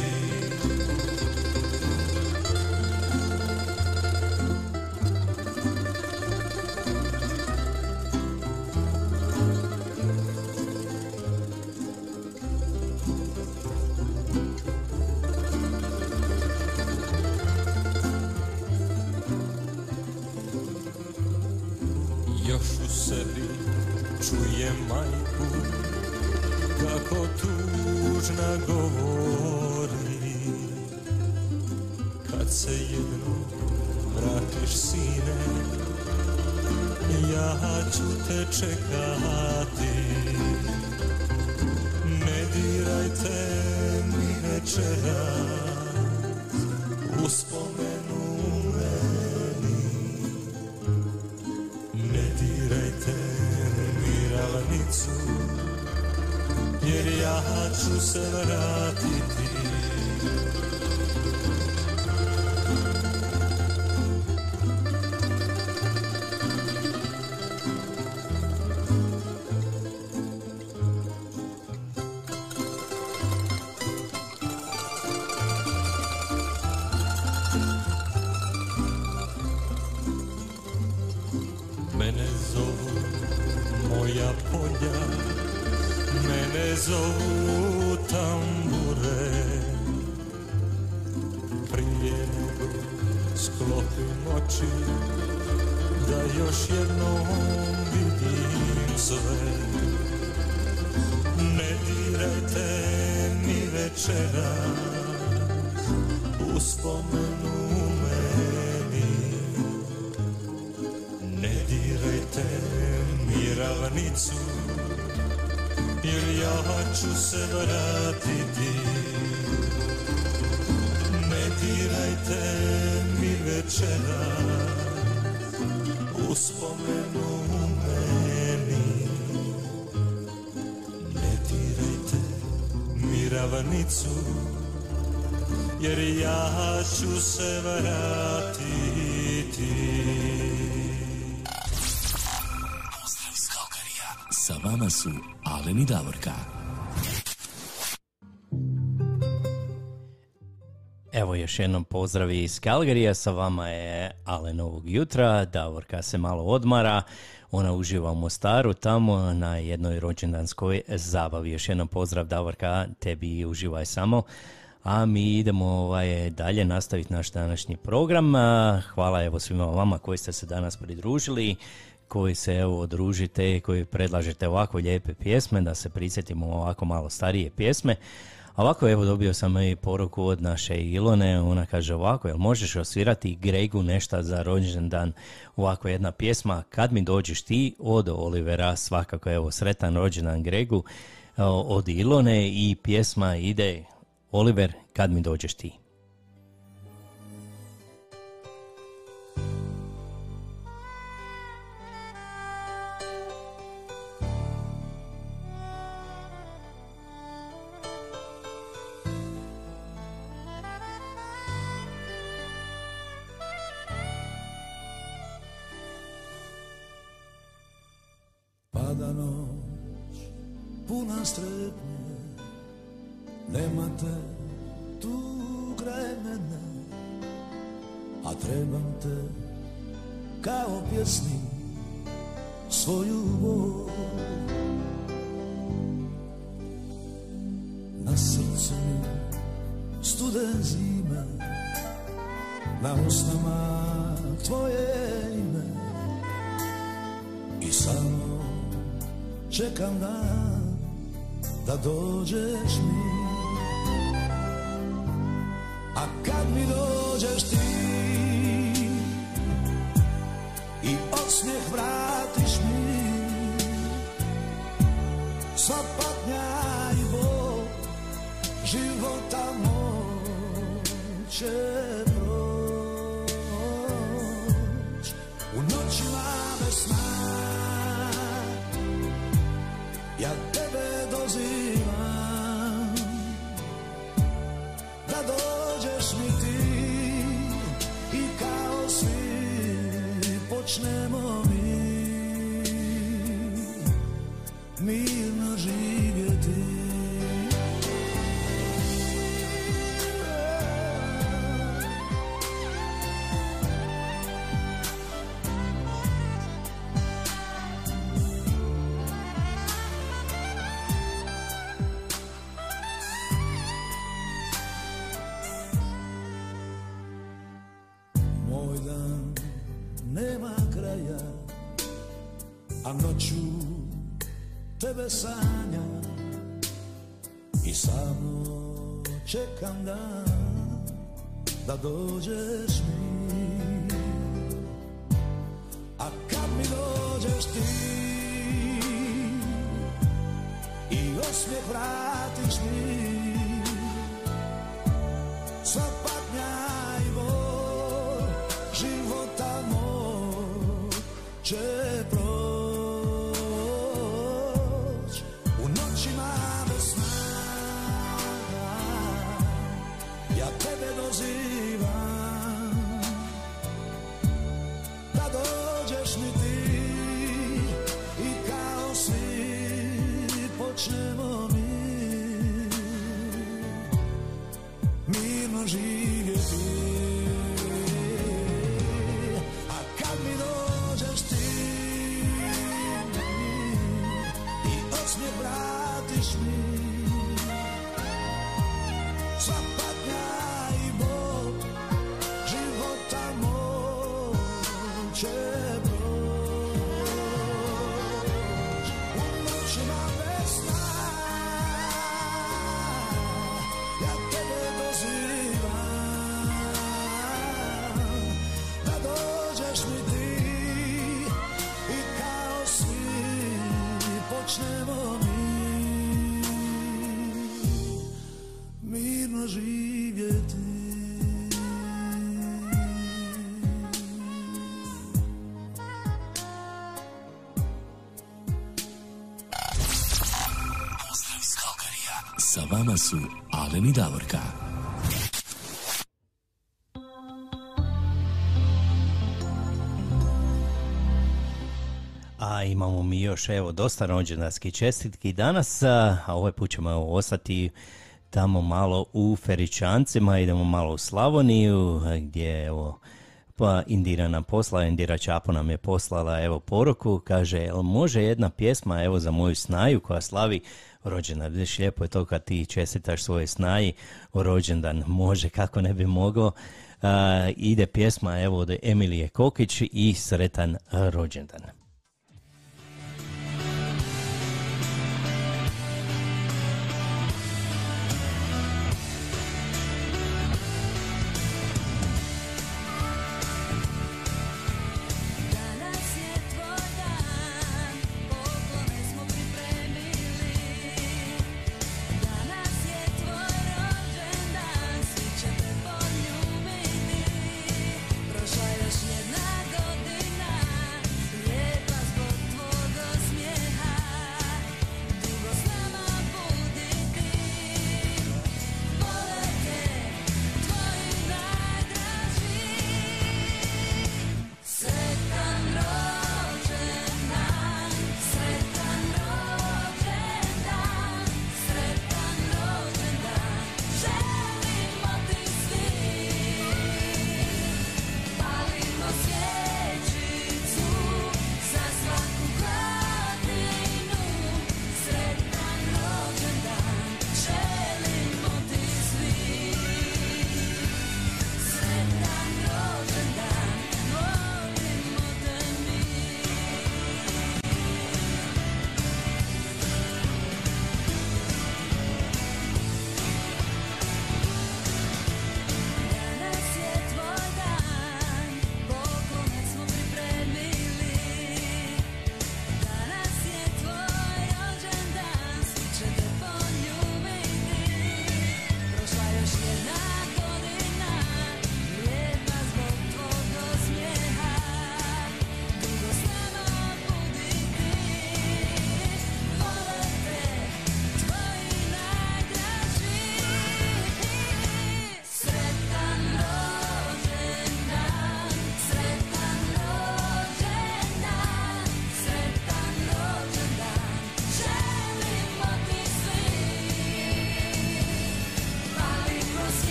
ću se vratiti Pozdrav iz Kalkarija. Sa vama su Alen i Davorka. Evo još jednom pozdrav iz Kalgarija, sa vama je Alen ovog jutra, Davorka se malo odmara, ona uživa u Mostaru tamo na jednoj rođendanskoj zabavi. Još jednom pozdrav Davorka, tebi uživaj samo. A mi idemo ovaj, dalje nastaviti naš današnji program. Hvala evo svima vama koji ste se danas pridružili, koji se evo družite, koji predlažete ovako lijepe pjesme, da se prisjetimo ovako malo starije pjesme. A Ovako evo dobio sam i poruku od naše Ilone, ona kaže ovako, jel možeš osvirati Gregu nešto za rođendan, ovako jedna pjesma, kad mi dođeš ti, od Olivera, svakako evo sretan rođendan Gregu, od Ilone i pjesma ide Oliver, kad mi dođeš ti? su Aleni Davorka. A imamo mi još evo dosta rođendanskih čestitki danas, a ovaj put ćemo evo, ostati tamo malo u Feričancima, idemo malo u Slavoniju gdje evo pa Indira nam posla, Indira Čapo nam je poslala evo poruku, kaže, jel može jedna pjesma evo za moju snaju koja slavi rođendan, vidiš lijepo je to kad ti čestitaš svoje snaji rođendan, može kako ne bi mogao. Uh, ide pjesma evo od Emilije Kokić i Sretan rođendan.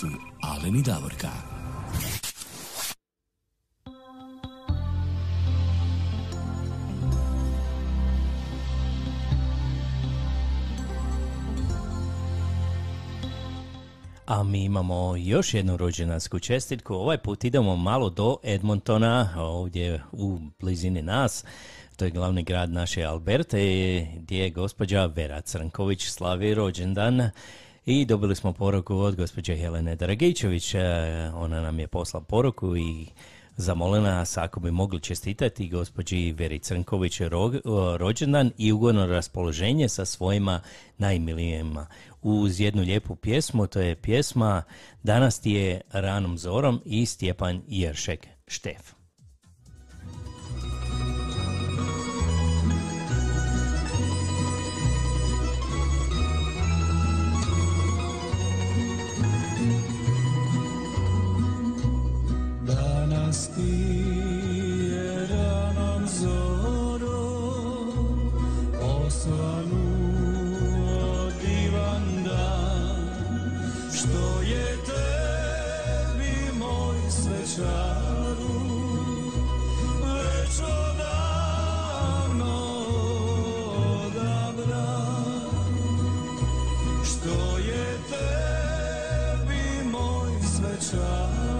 Su Alen i Davorka. A mi imamo još jednu rođendansku čestitku. Ovaj put idemo malo do Edmontona, ovdje u blizini nas. To je glavni grad naše Alberte, gdje je gospođa Vera Crnković slavi rođendan. I dobili smo poruku od gospođe Helene Dragičević. E, Ona nam je poslala poruku i zamolila nas ako bi mogli čestitati gospođi Veri Crnković ro- rođendan i ugodno raspoloženje sa svojima najmilijima. Uz jednu lijepu pjesmu, to je pjesma Danas ti je ranom zorom i Stjepan Jeršek Štef. Što je tebi moj svečaru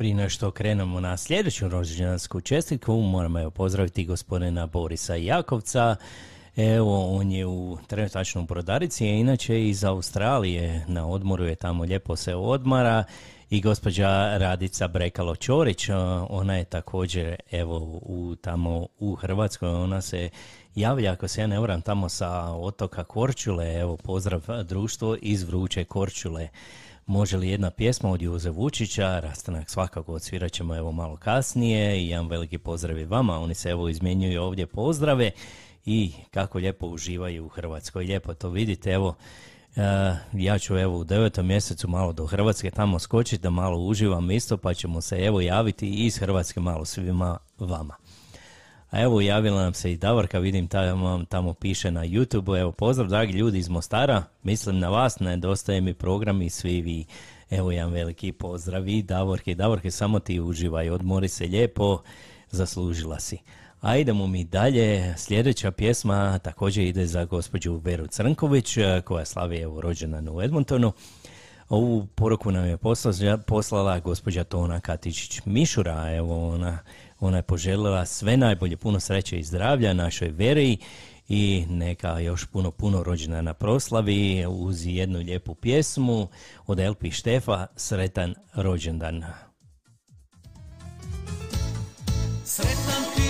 prije nego što krenemo na sljedeću rođendansku čestitku, moramo evo pozdraviti gospodina Borisa Jakovca. Evo, on je u trenutačno u Brodarici, a inače iz Australije na odmoru je tamo lijepo se odmara i gospođa Radica Brekalo Ćorić, ona je također evo u, tamo u Hrvatskoj, ona se javlja ako se ja ne varam tamo sa otoka Korčule, evo pozdrav društvo iz Vruće Korčule. Može li jedna pjesma od Juze Vučića, rastanak svakako odsvirat ćemo evo malo kasnije. I jedan veliki pozdrav i vama, oni se evo izmjenjuju ovdje pozdrave i kako lijepo uživaju u Hrvatskoj, lijepo to vidite, evo e, ja ću evo u devetom mjesecu malo do Hrvatske tamo skočiti da malo uživam isto pa ćemo se evo javiti iz Hrvatske malo svima vama. A evo javila nam se i Davorka, vidim tamo, tamo piše na YouTube, evo pozdrav dragi ljudi iz Mostara, mislim na vas, nedostaje mi program i svi vi. Evo jedan veliki pozdrav i Davorke, Davorke samo ti uživaj, odmori se lijepo, zaslužila si. A idemo mi dalje, sljedeća pjesma također ide za gospođu Veru Crnković, eh, koja slavi evo rođendan u Edmontonu. Ovu poruku nam je poslala, poslala gospođa Tona Katičić Mišura, evo ona Ona je poželjela sve najbolje, puno sreće i zdravlja našoj veri i neka još puno, puno rođena proslavi uz jednu lijepu pjesmu od Elpi Štefa, Sretan rođendan. Sretan ti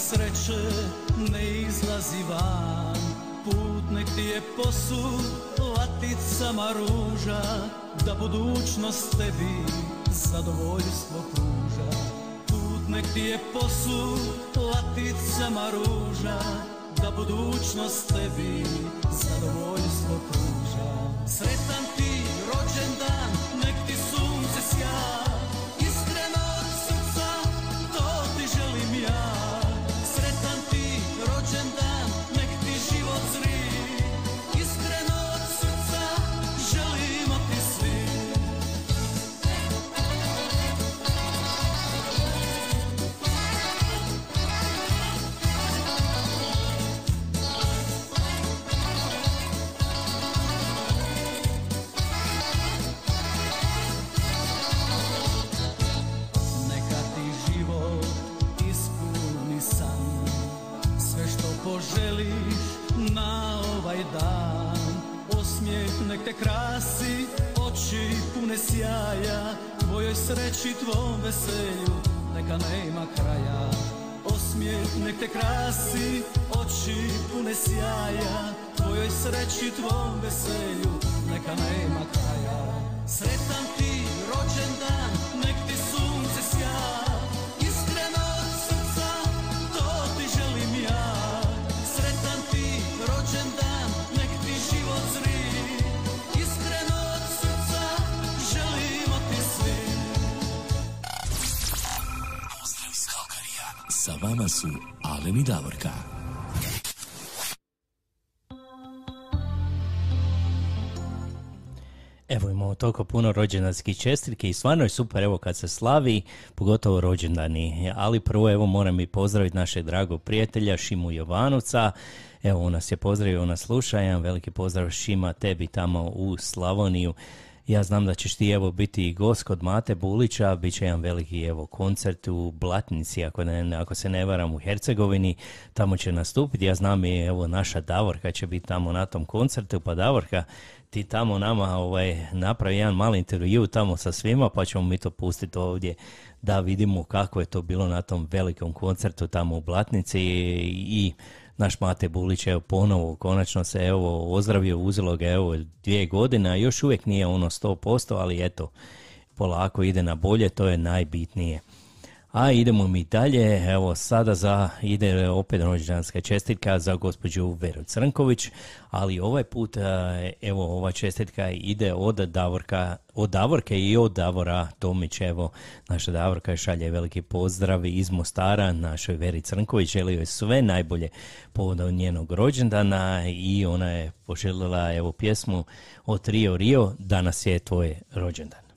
sreće ne izlazi van. Put nek ti je posud laticama ruža Da budućnost tebi zadovoljstvo pruža. Put nek ti je posud laticama ruža Da budućnost tebi zadovoljstvo pruža. Sretan ti tvom veselju, neka nema kraja. Osmijeh nek te krasi, oči pune sjaja. Tvojoj sreći, tvom veselju, neka nema kraja. Sretan ti rođendan, Alen i Davorka. Evo imamo toliko puno rođendanskih čestitke i stvarno je super evo kad se slavi, pogotovo rođendani. Ali prvo evo moram i pozdraviti našeg dragog prijatelja Šimu Jovanovca. Evo on nas je pozdravio, on nas sluša. Jedan veliki pozdrav Šima tebi tamo u Slavoniju. Ja znam da ćeš ti evo biti i gost kod Mate Bulića, bit će jedan veliki evo koncert u Blatnici, ako, ne, ako se ne varam u Hercegovini, tamo će nastupiti. Ja znam i evo naša Davorka će biti tamo na tom koncertu, pa Davorka ti tamo nama ovaj, napravi jedan mali intervju tamo sa svima, pa ćemo mi to pustiti ovdje da vidimo kako je to bilo na tom velikom koncertu tamo u Blatnici i, i naš Mate Bulić evo ponovo konačno se evo ozdravio, uzelo ga evo dvije godine, a još uvijek nije ono 100%, ali eto, polako ide na bolje, to je najbitnije. A idemo mi dalje, evo sada za, ide opet rođendanska čestitka za gospođu Veru Crnković, ali ovaj put, e, evo ova čestitka ide od Davorka, od Davorke i od Davora Tomić, evo naša Davorka šalje veliki pozdrav iz Mostara našoj Veri Crnković, želi joj sve najbolje povodom njenog rođendana i ona je poželjela evo pjesmu od Rio Rio, danas je tvoj rođendan.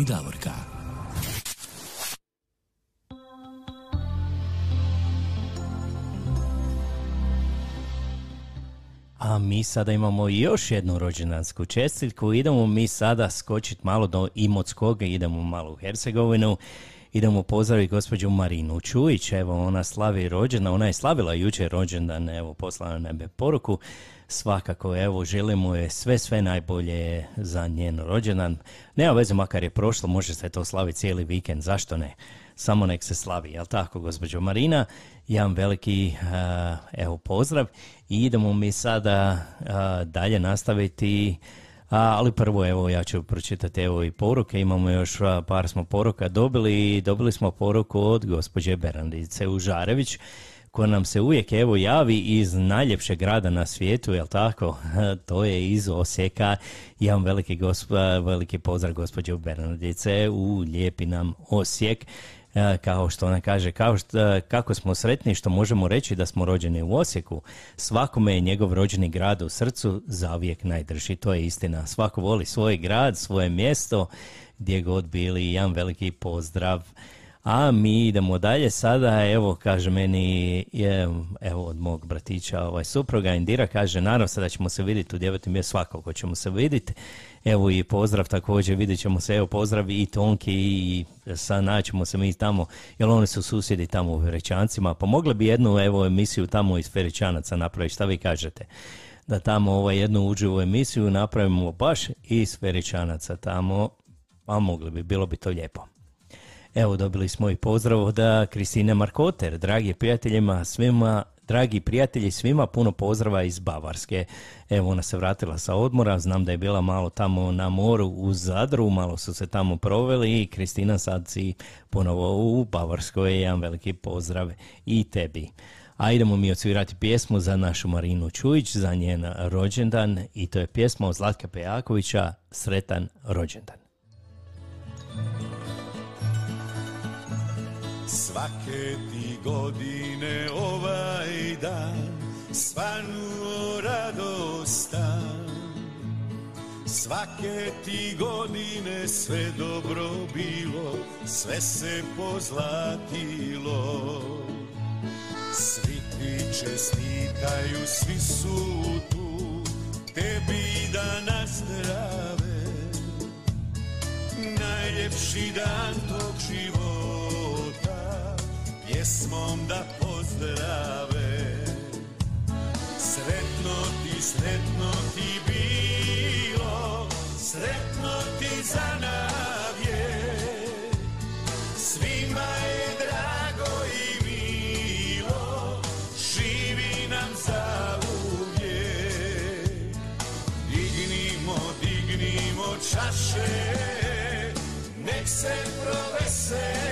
Davorka. A mi sada imamo još jednu rođendansku čestitku. Idemo mi sada skočiti malo do Imotskog, idemo malo u Hercegovinu. Idemo pozdraviti gospođu Marinu Čujić, evo ona slavi rođendan, ona je slavila jučer rođendan, evo poslala je poruku. Svakako, evo, želimo je sve, sve najbolje za njen rođendan. Nema veze, makar je prošlo, može se to slaviti cijeli vikend, zašto ne? Samo nek se slavi, jel tako, gospođo Marina? Jedan veliki, a, evo, pozdrav. I idemo mi sada a, dalje nastaviti ali prvo evo ja ću pročitati evo i poruke, imamo još a, par smo poruka dobili, dobili smo poruku od gospođe Berandice Užarević koja nam se uvijek evo javi iz najljepšeg grada na svijetu, jel tako? To je iz Osijeka. Jedan veliki, gosp- veliki pozdrav gospođe Bernardice u lijepi nam Osijek. E, Kao što ona kaže, kao što, kako smo sretni što možemo reći da smo rođeni u Osijeku. Svakome je njegov rođeni grad u srcu zauvijek najdrži. To je istina. Svako voli svoj grad, svoje mjesto, gdje god bili. Jedan veliki pozdrav. A mi idemo dalje sada, evo kaže meni, je, evo od mog bratića ovaj supruga Indira kaže, naravno se da ćemo se vidjeti u devetom mjesecu, svakako ćemo se vidjeti. Evo i pozdrav također, vidjet ćemo se, evo pozdrav i Tonki i sa naćemo se mi tamo, jer oni su susjedi tamo u Feričancima, pa mogli bi jednu evo emisiju tamo iz Feričanaca napraviti, šta vi kažete? Da tamo ovaj jednu uživu emisiju napravimo baš iz Feričanaca tamo, a mogli bi, bilo bi to lijepo. Evo dobili smo i pozdrav od Kristine Markoter, dragi prijateljima, svima, dragi prijatelji, svima puno pozdrava iz Bavarske. Evo ona se vratila sa odmora, znam da je bila malo tamo na moru u Zadru, malo su se tamo proveli i Kristina sad si ponovo u Bavarskoj, jedan veliki pozdrav i tebi. A idemo mi odsvirati pjesmu za našu Marinu Čujić, za njen rođendan i to je pjesma od Zlatka Pejakovića, Sretan rođendan. Svake ti godine ovaj dan svanuo radostan. Svake ti godine sve dobro bilo, sve se pozlatilo. Svi ti čestitaju, svi su tu, tebi da nazdrave. Najljepši dan tog života Pjesmom da pozdrave. Sretno ti, sretno ti bilo. Sretno ti za navje. Svima je drago i milo. Živi nam za uvijek. Dignimo, dignimo čaše. Nek se proveseli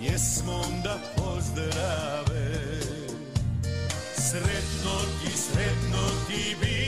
Pjesmom da pozdrave. Sretno ti, sretno ti bilo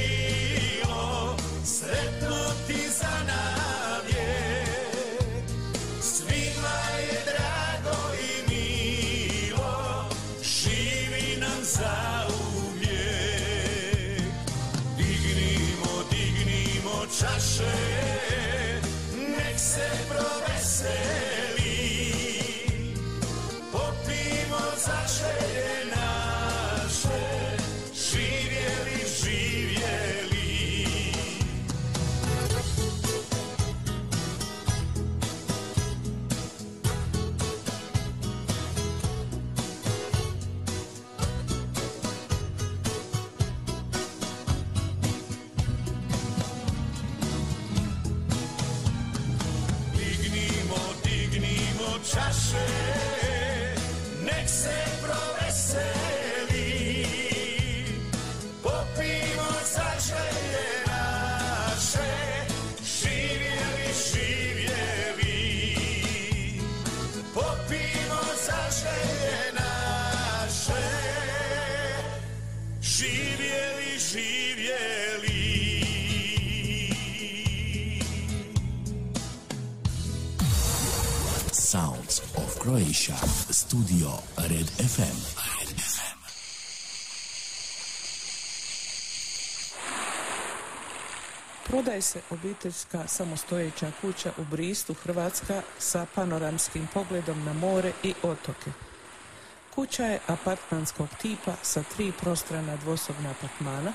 Croatia. Studio Red FM. Prodaje se obiteljska samostojeća kuća u Bristu, Hrvatska, sa panoramskim pogledom na more i otoke. Kuća je apartmanskog tipa sa tri prostrana dvosobna apartmana.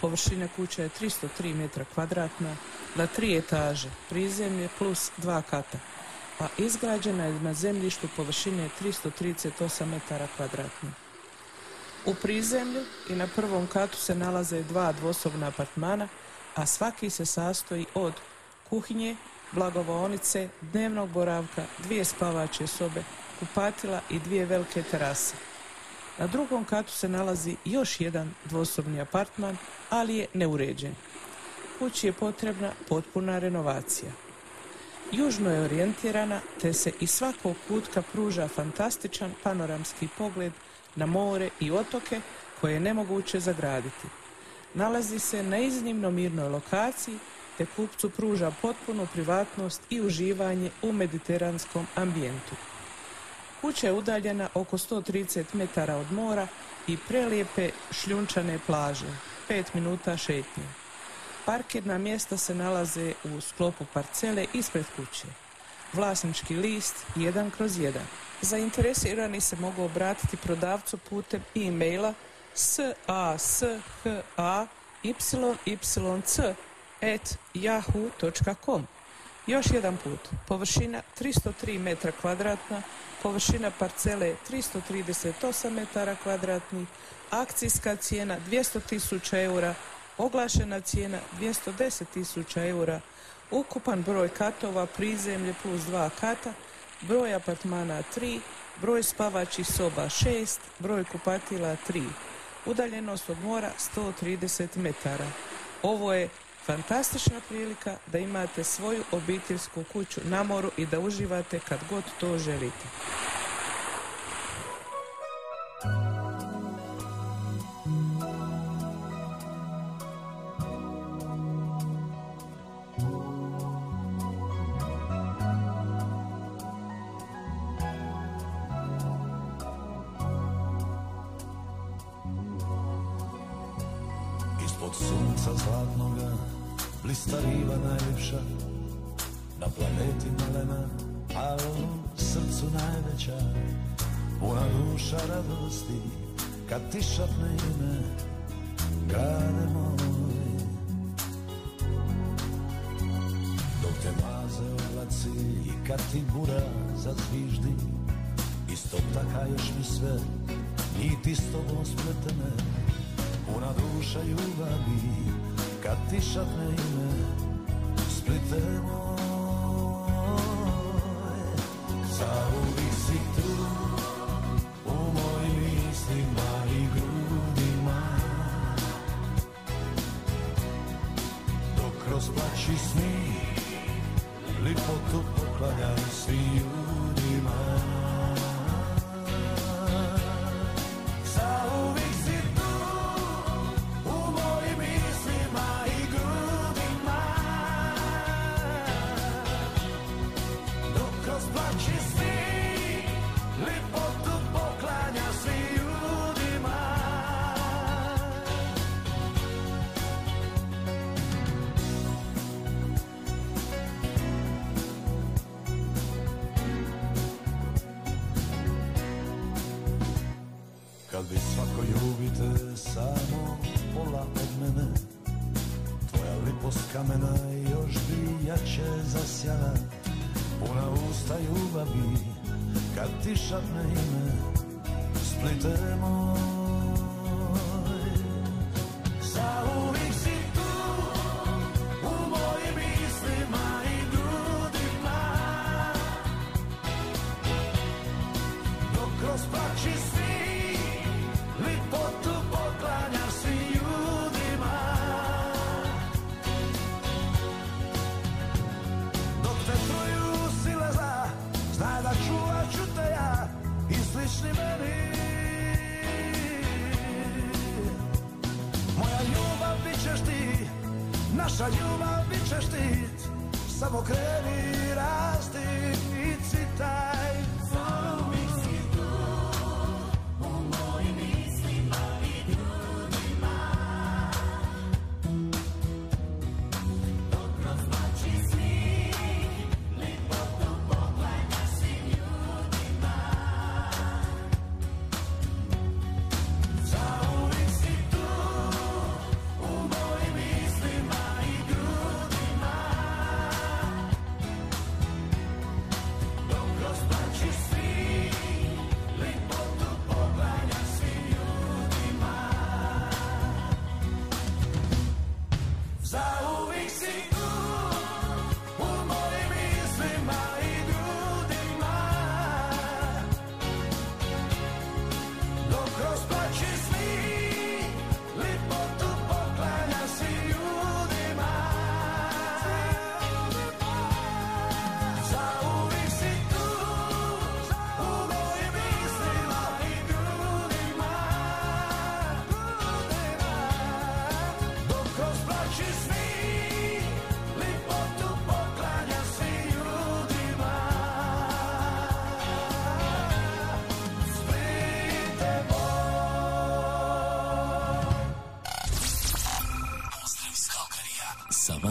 Površina kuće je 303 metra kvadratna, na tri etaže, prizemlje plus dva kata. A izgrađena je na zemljištu površine 338 metara kvadratnih. U prizemlju i na prvom katu se nalaze dva dvosobna apartmana, a svaki se sastoji od kuhinje, blagovaonice, dnevnog boravka, dvije spavače sobe, kupatila i dvije velike terase. Na drugom katu se nalazi još jedan dvosobni apartman, ali je neuređen. Kući je potrebna potpuna renovacija. Južno je orijentirana, te se iz svakog kutka pruža fantastičan panoramski pogled na more i otoke koje je nemoguće zagraditi. Nalazi se na iznimno mirnoj lokaciji, te kupcu pruža potpunu privatnost i uživanje u mediteranskom ambijentu. Kuća je udaljena oko 130 metara od mora i prelijepe šljunčane plaže, 5 minuta šetnje. Parkirna mjesta se nalaze u sklopu parcele ispred kuće. Vlasnički list 1 kroz 1. Zainteresirani se mogu obratiti prodavcu putem e-maila sayhyc at yahoo.com. Još jedan put, površina 303 metra kvadratna, površina parcele 338 metara kvadratnih, akcijska cijena 200 tisuća eura, oglašena cijena 210 tisuća eura, ukupan broj katova, prizemlje plus dva kata, broj apartmana 3, broj spavačih soba 6, broj kupatila 3, udaljenost od mora 130 metara. Ovo je fantastična prilika da imate svoju obiteljsku kuću na moru i da uživate kad god to želite. Riva najljepša. Na planeti malena, a u srcu najveća. Puna duša radosti kad ti šapne ime Grade moj. Dok te maze oblaci i kad ti bura zazviždi Isto takaješ mi sve, niti s tobom spletene Puna duša ljubavi kad ti šapne ime kroz plać i smih lipotu poklanjam svim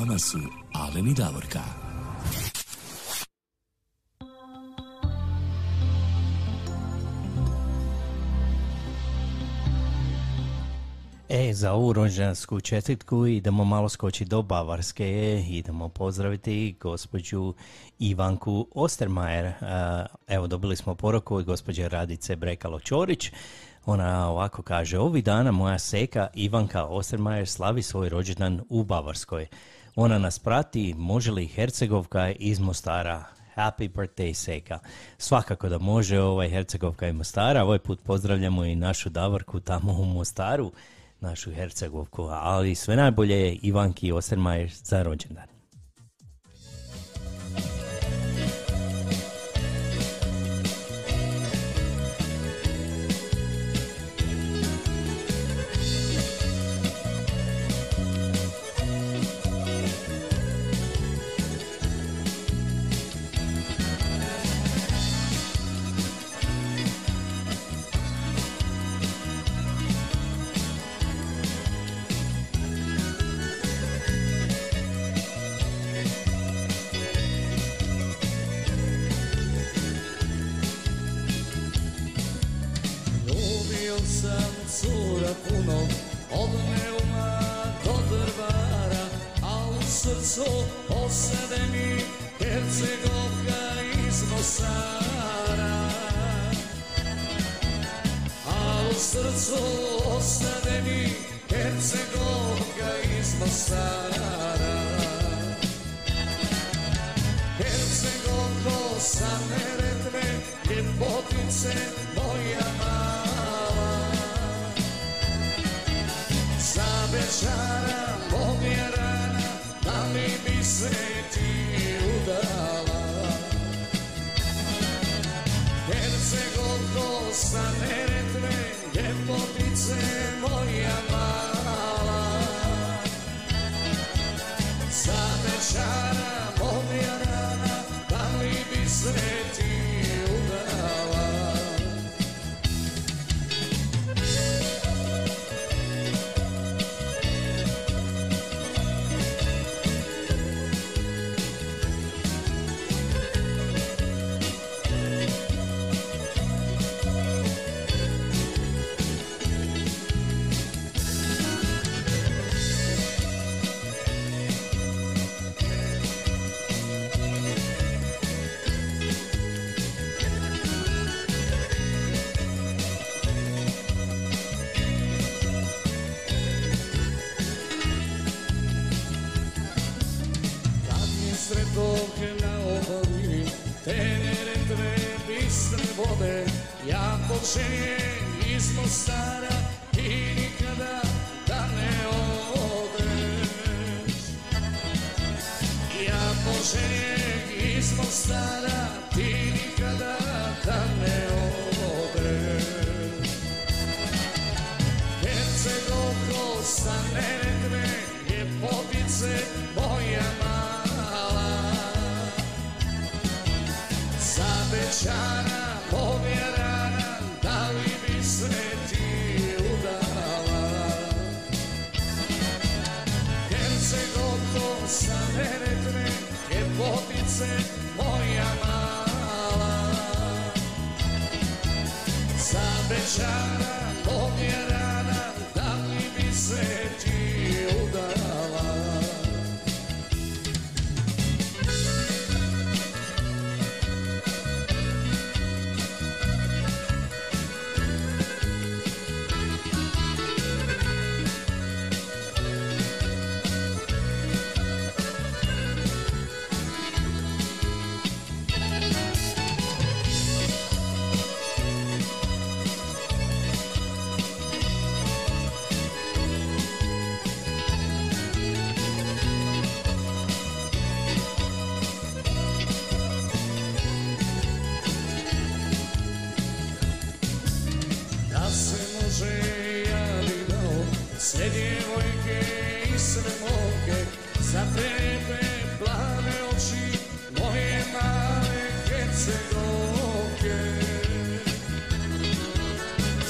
vama su Alen i Davorka. E, za ovu rođendansku čestitku idemo malo skoči do Bavarske, idemo pozdraviti gospođu Ivanku Ostermajer. E, Evo, dobili smo poruku od gospođe Radice Brekalo-Ćorić. Ona ovako kaže, ovih dana moja seka Ivanka Ostermajer slavi svoj rođendan u Bavarskoj. Ona nas prati, može li Hercegovka iz Mostara? Happy birthday Seka. Svakako da može ovaj Hercegovka i Mostara. Ovaj put pozdravljamo i našu Davorku tamo u Mostaru, našu Hercegovku. Ali sve najbolje je Ivanki Ostermajer za rođendan.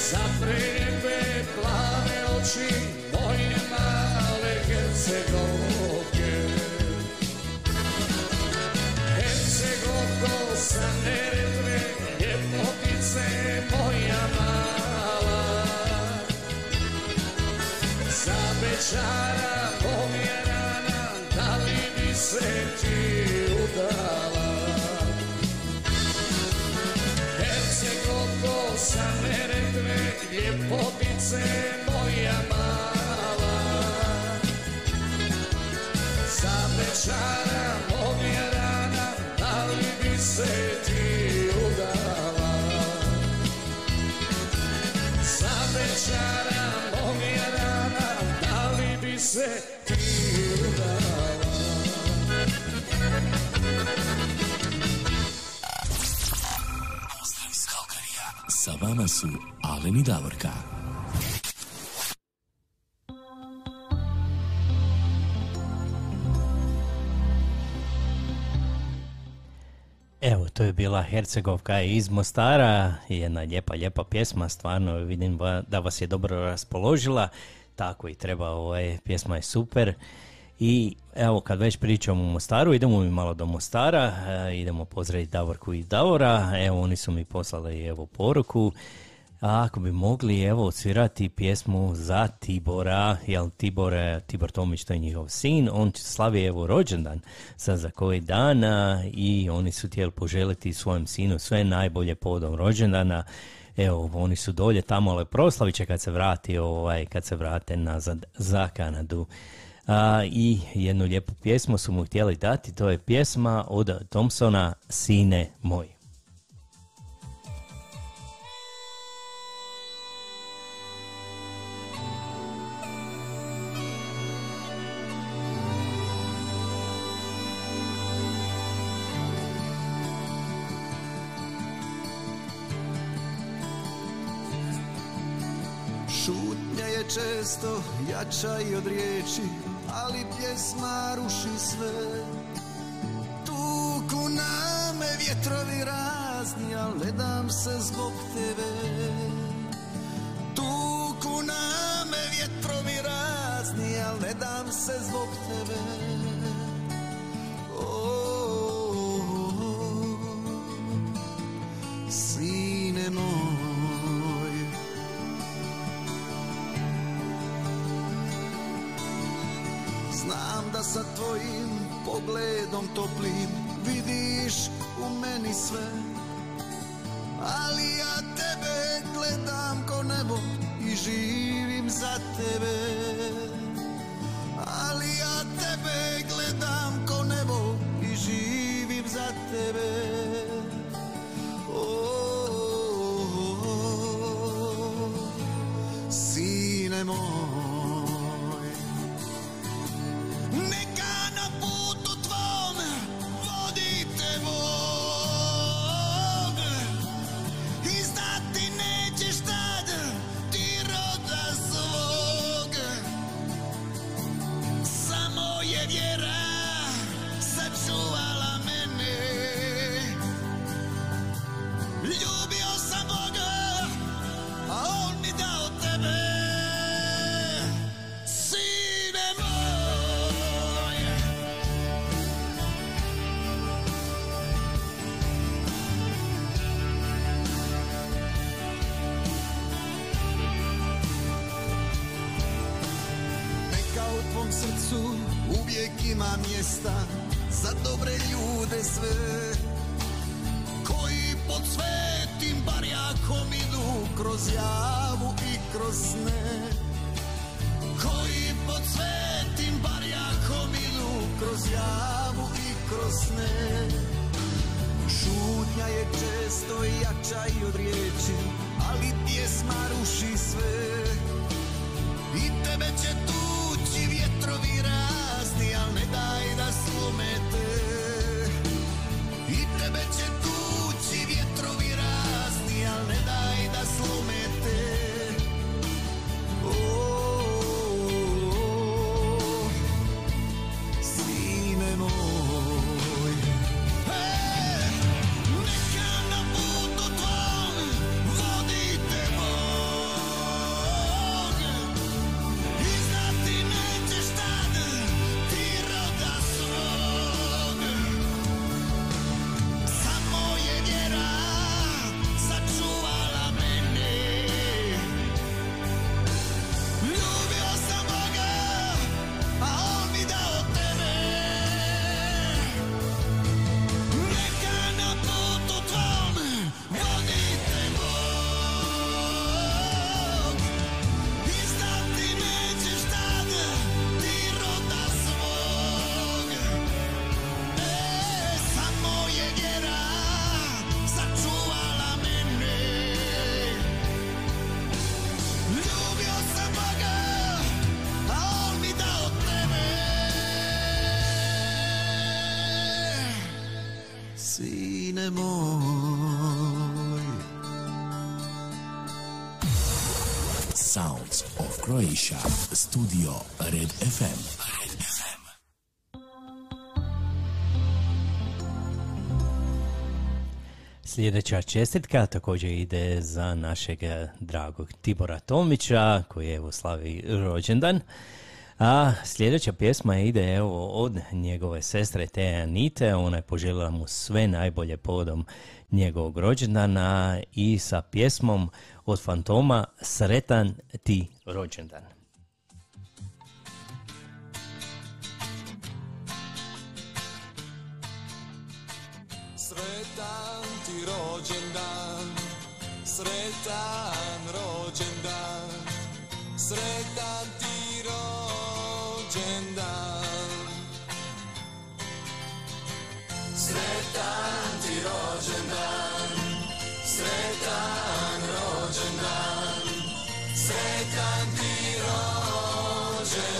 Za vreme plave oči. se moja mala Za večara Da li bi se ti udala Za večara moja Da li bi se udala Sa vama su Aleni Davorka. To je bila Hercegovka iz Mostara, jedna lijepa, lijepa pjesma, stvarno vidim da vas je dobro raspoložila, tako i treba, ovaj, pjesma je super. I evo, kad već pričamo o Mostaru, idemo mi malo do Mostara, e, idemo pozdraviti Davorku i Davora, evo, oni su mi poslali evo poruku, a ako bi mogli evo odsvirati pjesmu za Tibora, jel Tibor, Tibor Tomić to je njihov sin, on slavi evo rođendan sad za koji dana i oni su htjeli poželiti svojem sinu sve najbolje povodom rođendana. Evo, oni su dolje tamo, ali proslavit će kad se vrati, ovaj, kad se vrate nazad za Kanadu. A, I jednu lijepu pjesmu su mu htjeli dati, to je pjesma od Thompsona Sine moj. Često jača i od riječi, ali pjesma ruši sve. Tuku na me vjetrovi razni, al ne dam se zbog tebe. Tuku na me vjetrovi razni, al ne dam se zbog tebe. O, sine moj, Da sa tvojim pogledom toplim vidiš u meni sve. Ali ja tebe gledam ko nebo i živim za tebe. Ali ja tebe gledam ko nebo i živim za tebe. O, sine moj mjesta Za dobre ljude sve Koji pod svetim barjakom idu Kroz javu i kroz sne koji pod svetim barjakom idu kroz javu i kroz sne. Šutnja je često jača i od riječi, ali pjesma ruši sve. I tebe će tući Sljedeća čestitka također ide za našeg dragog Tibora Tomića koji je evo slavi rođendan. A sljedeća pjesma ide evo od njegove sestre Teja Anite, ona je poželjela mu sve najbolje povodom njegovog rođendana i sa pjesmom od Fantoma Sretan ti rođendan. Sretan ti rođendan, sretan rođendan, sretan ti rođendan.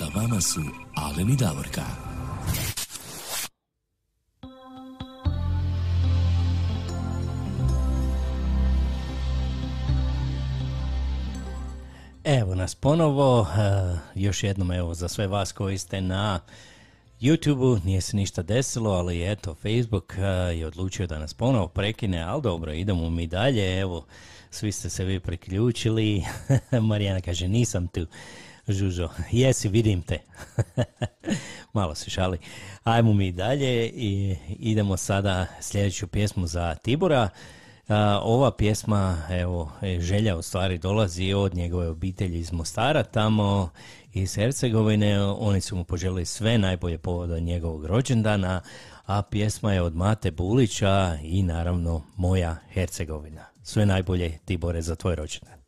Sa vama su Alen i Davorka. Evo nas ponovo, eh, još jednom evo za sve vas koji ste na YouTube-u, nije se ništa desilo, ali eto, Facebook eh, je odlučio da nas ponovo prekine, ali dobro, idemo mi dalje, evo, svi ste se vi priključili, Marijana kaže, nisam tu, Žužo, jesi, vidim te. Malo se šali. Ajmo mi dalje i idemo sada sljedeću pjesmu za Tibora. Ova pjesma, evo, želja u stvari dolazi od njegove obitelji iz Mostara, tamo iz Hercegovine. Oni su mu poželjeli sve najbolje povoda njegovog rođendana, a pjesma je od Mate Bulića i naravno Moja Hercegovina. Sve najbolje Tibore za tvoj rođendan.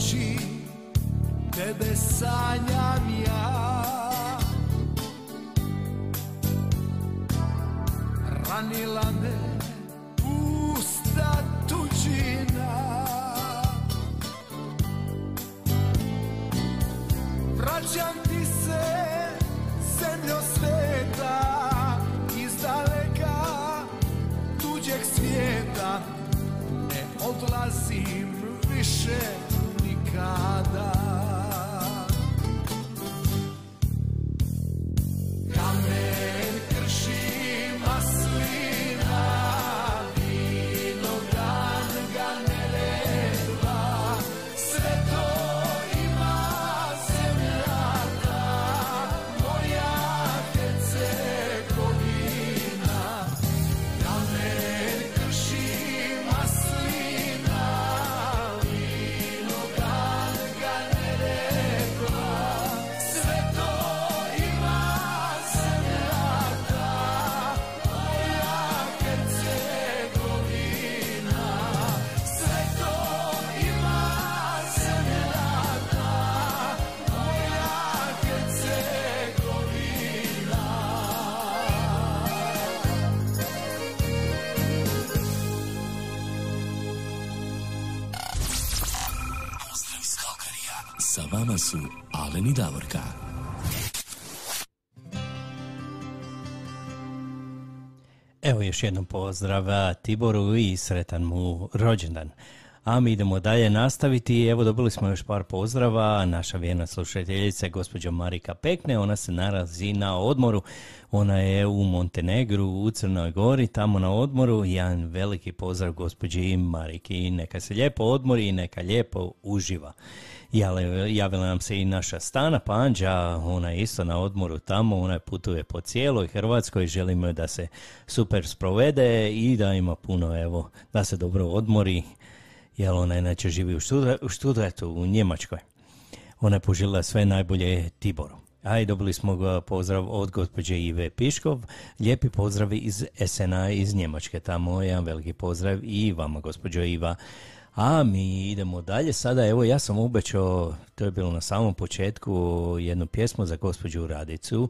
Svake još jednom pozdrav Tiboru i sretan mu rođendan. A mi idemo dalje nastaviti. Evo dobili smo još par pozdrava. Naša vjerna slušateljica je gospođa Marika Pekne. Ona se nalazi na odmoru. Ona je u Montenegru, u Crnoj Gori, tamo na odmoru. Jedan veliki pozdrav gospođi Mariki. Neka se lijepo odmori i neka lijepo uživa. Javila nam se i naša Stana Panđa, ona je isto na odmoru tamo, ona putuje po cijeloj Hrvatskoj, želimo da se super sprovede i da ima puno, evo, da se dobro odmori, jer ona inače živi u, u Študretu, u Njemačkoj. Ona je poželjela sve najbolje Tiboru. A i dobili smo ga pozdrav od gospođe Ive Piškov. Lijepi pozdrav iz SNA iz Njemačke. Tamo jedan veliki pozdrav i vama, gospođo Iva. A mi idemo dalje. Sada, evo, ja sam obećao, to je bilo na samom početku, jednu pjesmu za gospođu Radicu.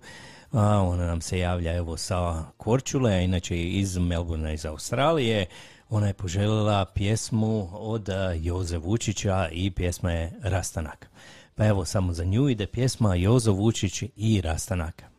A, ona nam se javlja, evo, sa Korčule, a inače iz Melbourne, iz Australije. Ona je poželjela pjesmu od Joze Vučića i pjesma je Rastanak. Pa evo, samo za nju ide pjesma Jozo Vučić i Rastanak.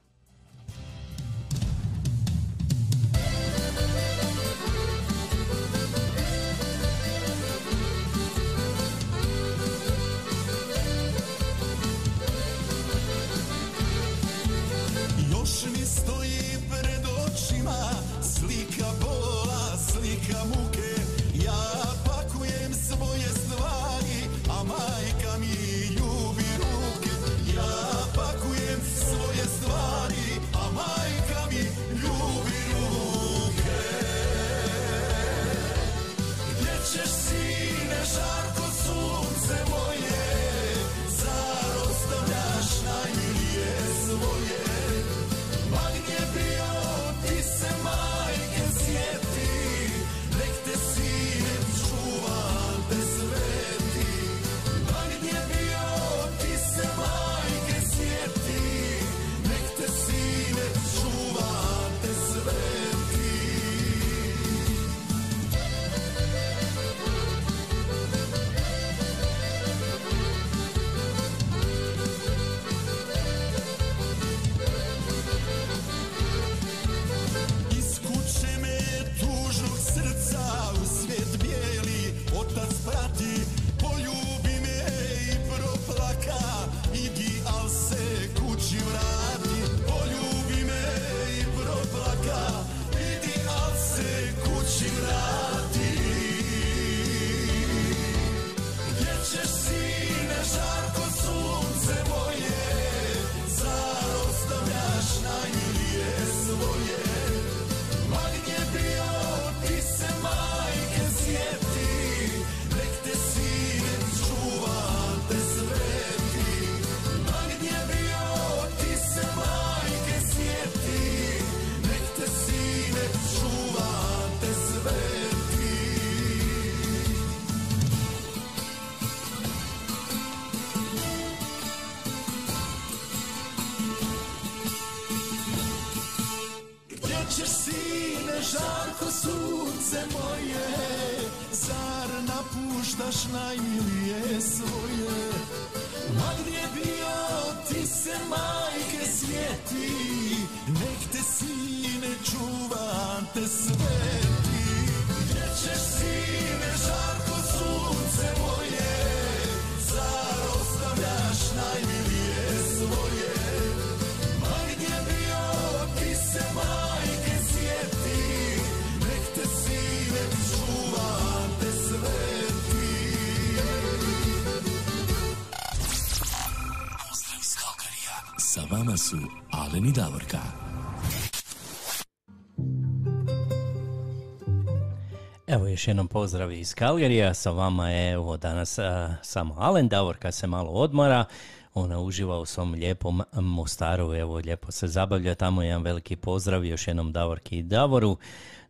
Još jednom pozdrav iz Kalgarija, sa vama je evo danas a, samo Alen Davorka se malo odmara, ona uživa u svom lijepom Mostaru, evo lijepo se zabavlja tamo, jedan veliki pozdrav još jednom Davorki i Davoru,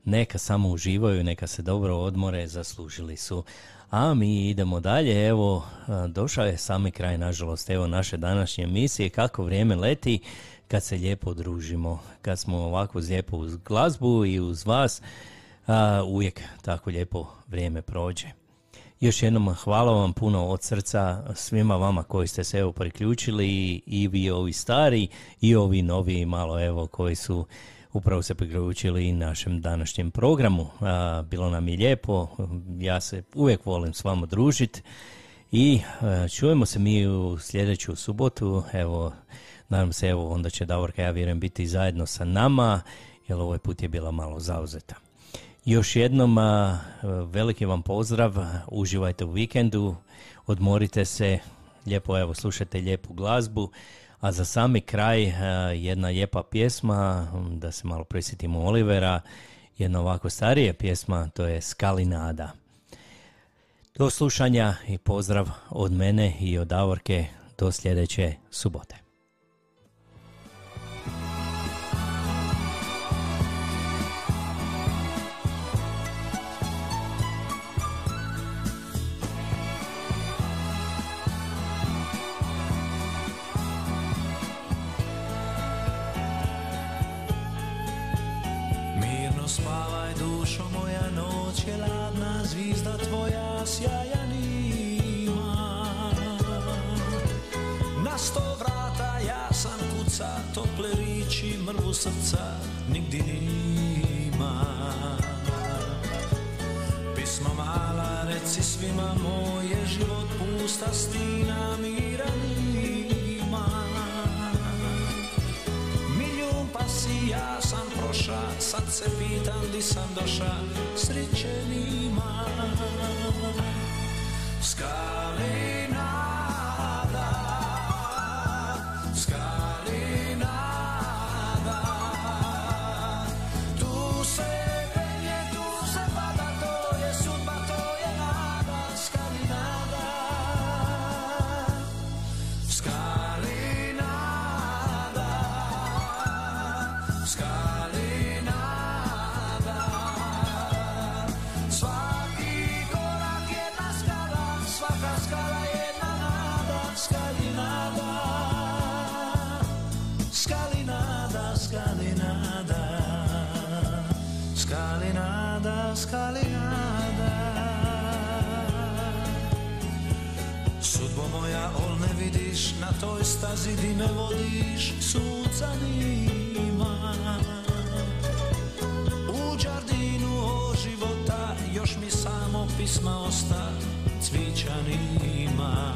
neka samo uživaju, neka se dobro odmore, zaslužili su. A mi idemo dalje, evo došao je sami kraj nažalost. Evo naše današnje emisije, kako vrijeme leti kad se lijepo družimo, kad smo ovako lijepo uz glazbu i uz vas, a, uvijek tako lijepo vrijeme prođe. Još jednom hvala vam puno od srca svima vama koji ste se evo priključili i, i vi ovi stari i ovi novi malo evo koji su upravo se priključili našem današnjem programu. A, bilo nam je lijepo, ja se uvijek volim s vama družiti i a, čujemo se mi u sljedeću subotu, evo nadam se evo onda će Davorka ja vjerujem biti zajedno sa nama jer ovaj put je bila malo zauzeta. Još jednom veliki vam pozdrav, uživajte u vikendu, odmorite se, lijepo evo slušajte lijepu glazbu, a za sami kraj jedna lijepa pjesma, da se malo prisjetimo Olivera, jedna ovako starija pjesma, to je Skalinada. Do slušanja i pozdrav od mene i od Davorke do sljedeće subote. tu srca nigdje nima Pismo mala, reci svima, moje život pusta stina mira nima. Milijun pasija sam proša, sad se pitan di sam doša, sriće nima. Skalina, nada, skali toj stazi di ne vodiš sunca nima. U džardinu o života još mi samo pisma osta cvića nima.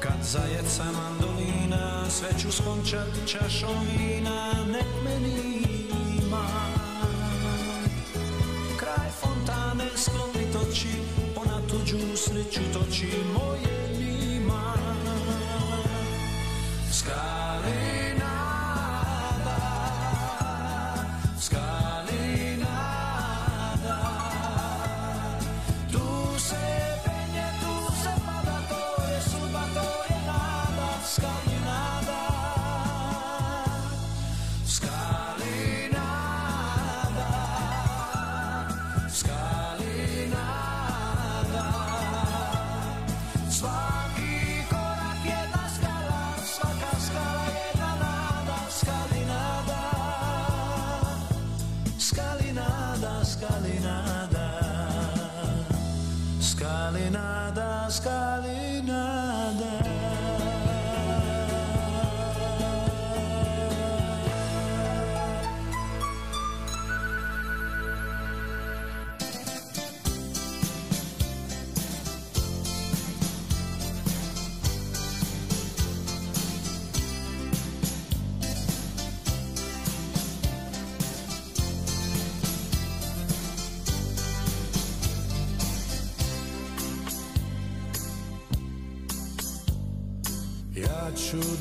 Kad zajeca mandolina sve ću skončat čašom vina nek me nima. Kraj fontane skloni toči ona tuđu sreću toči moje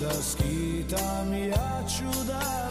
da skitam ja ću da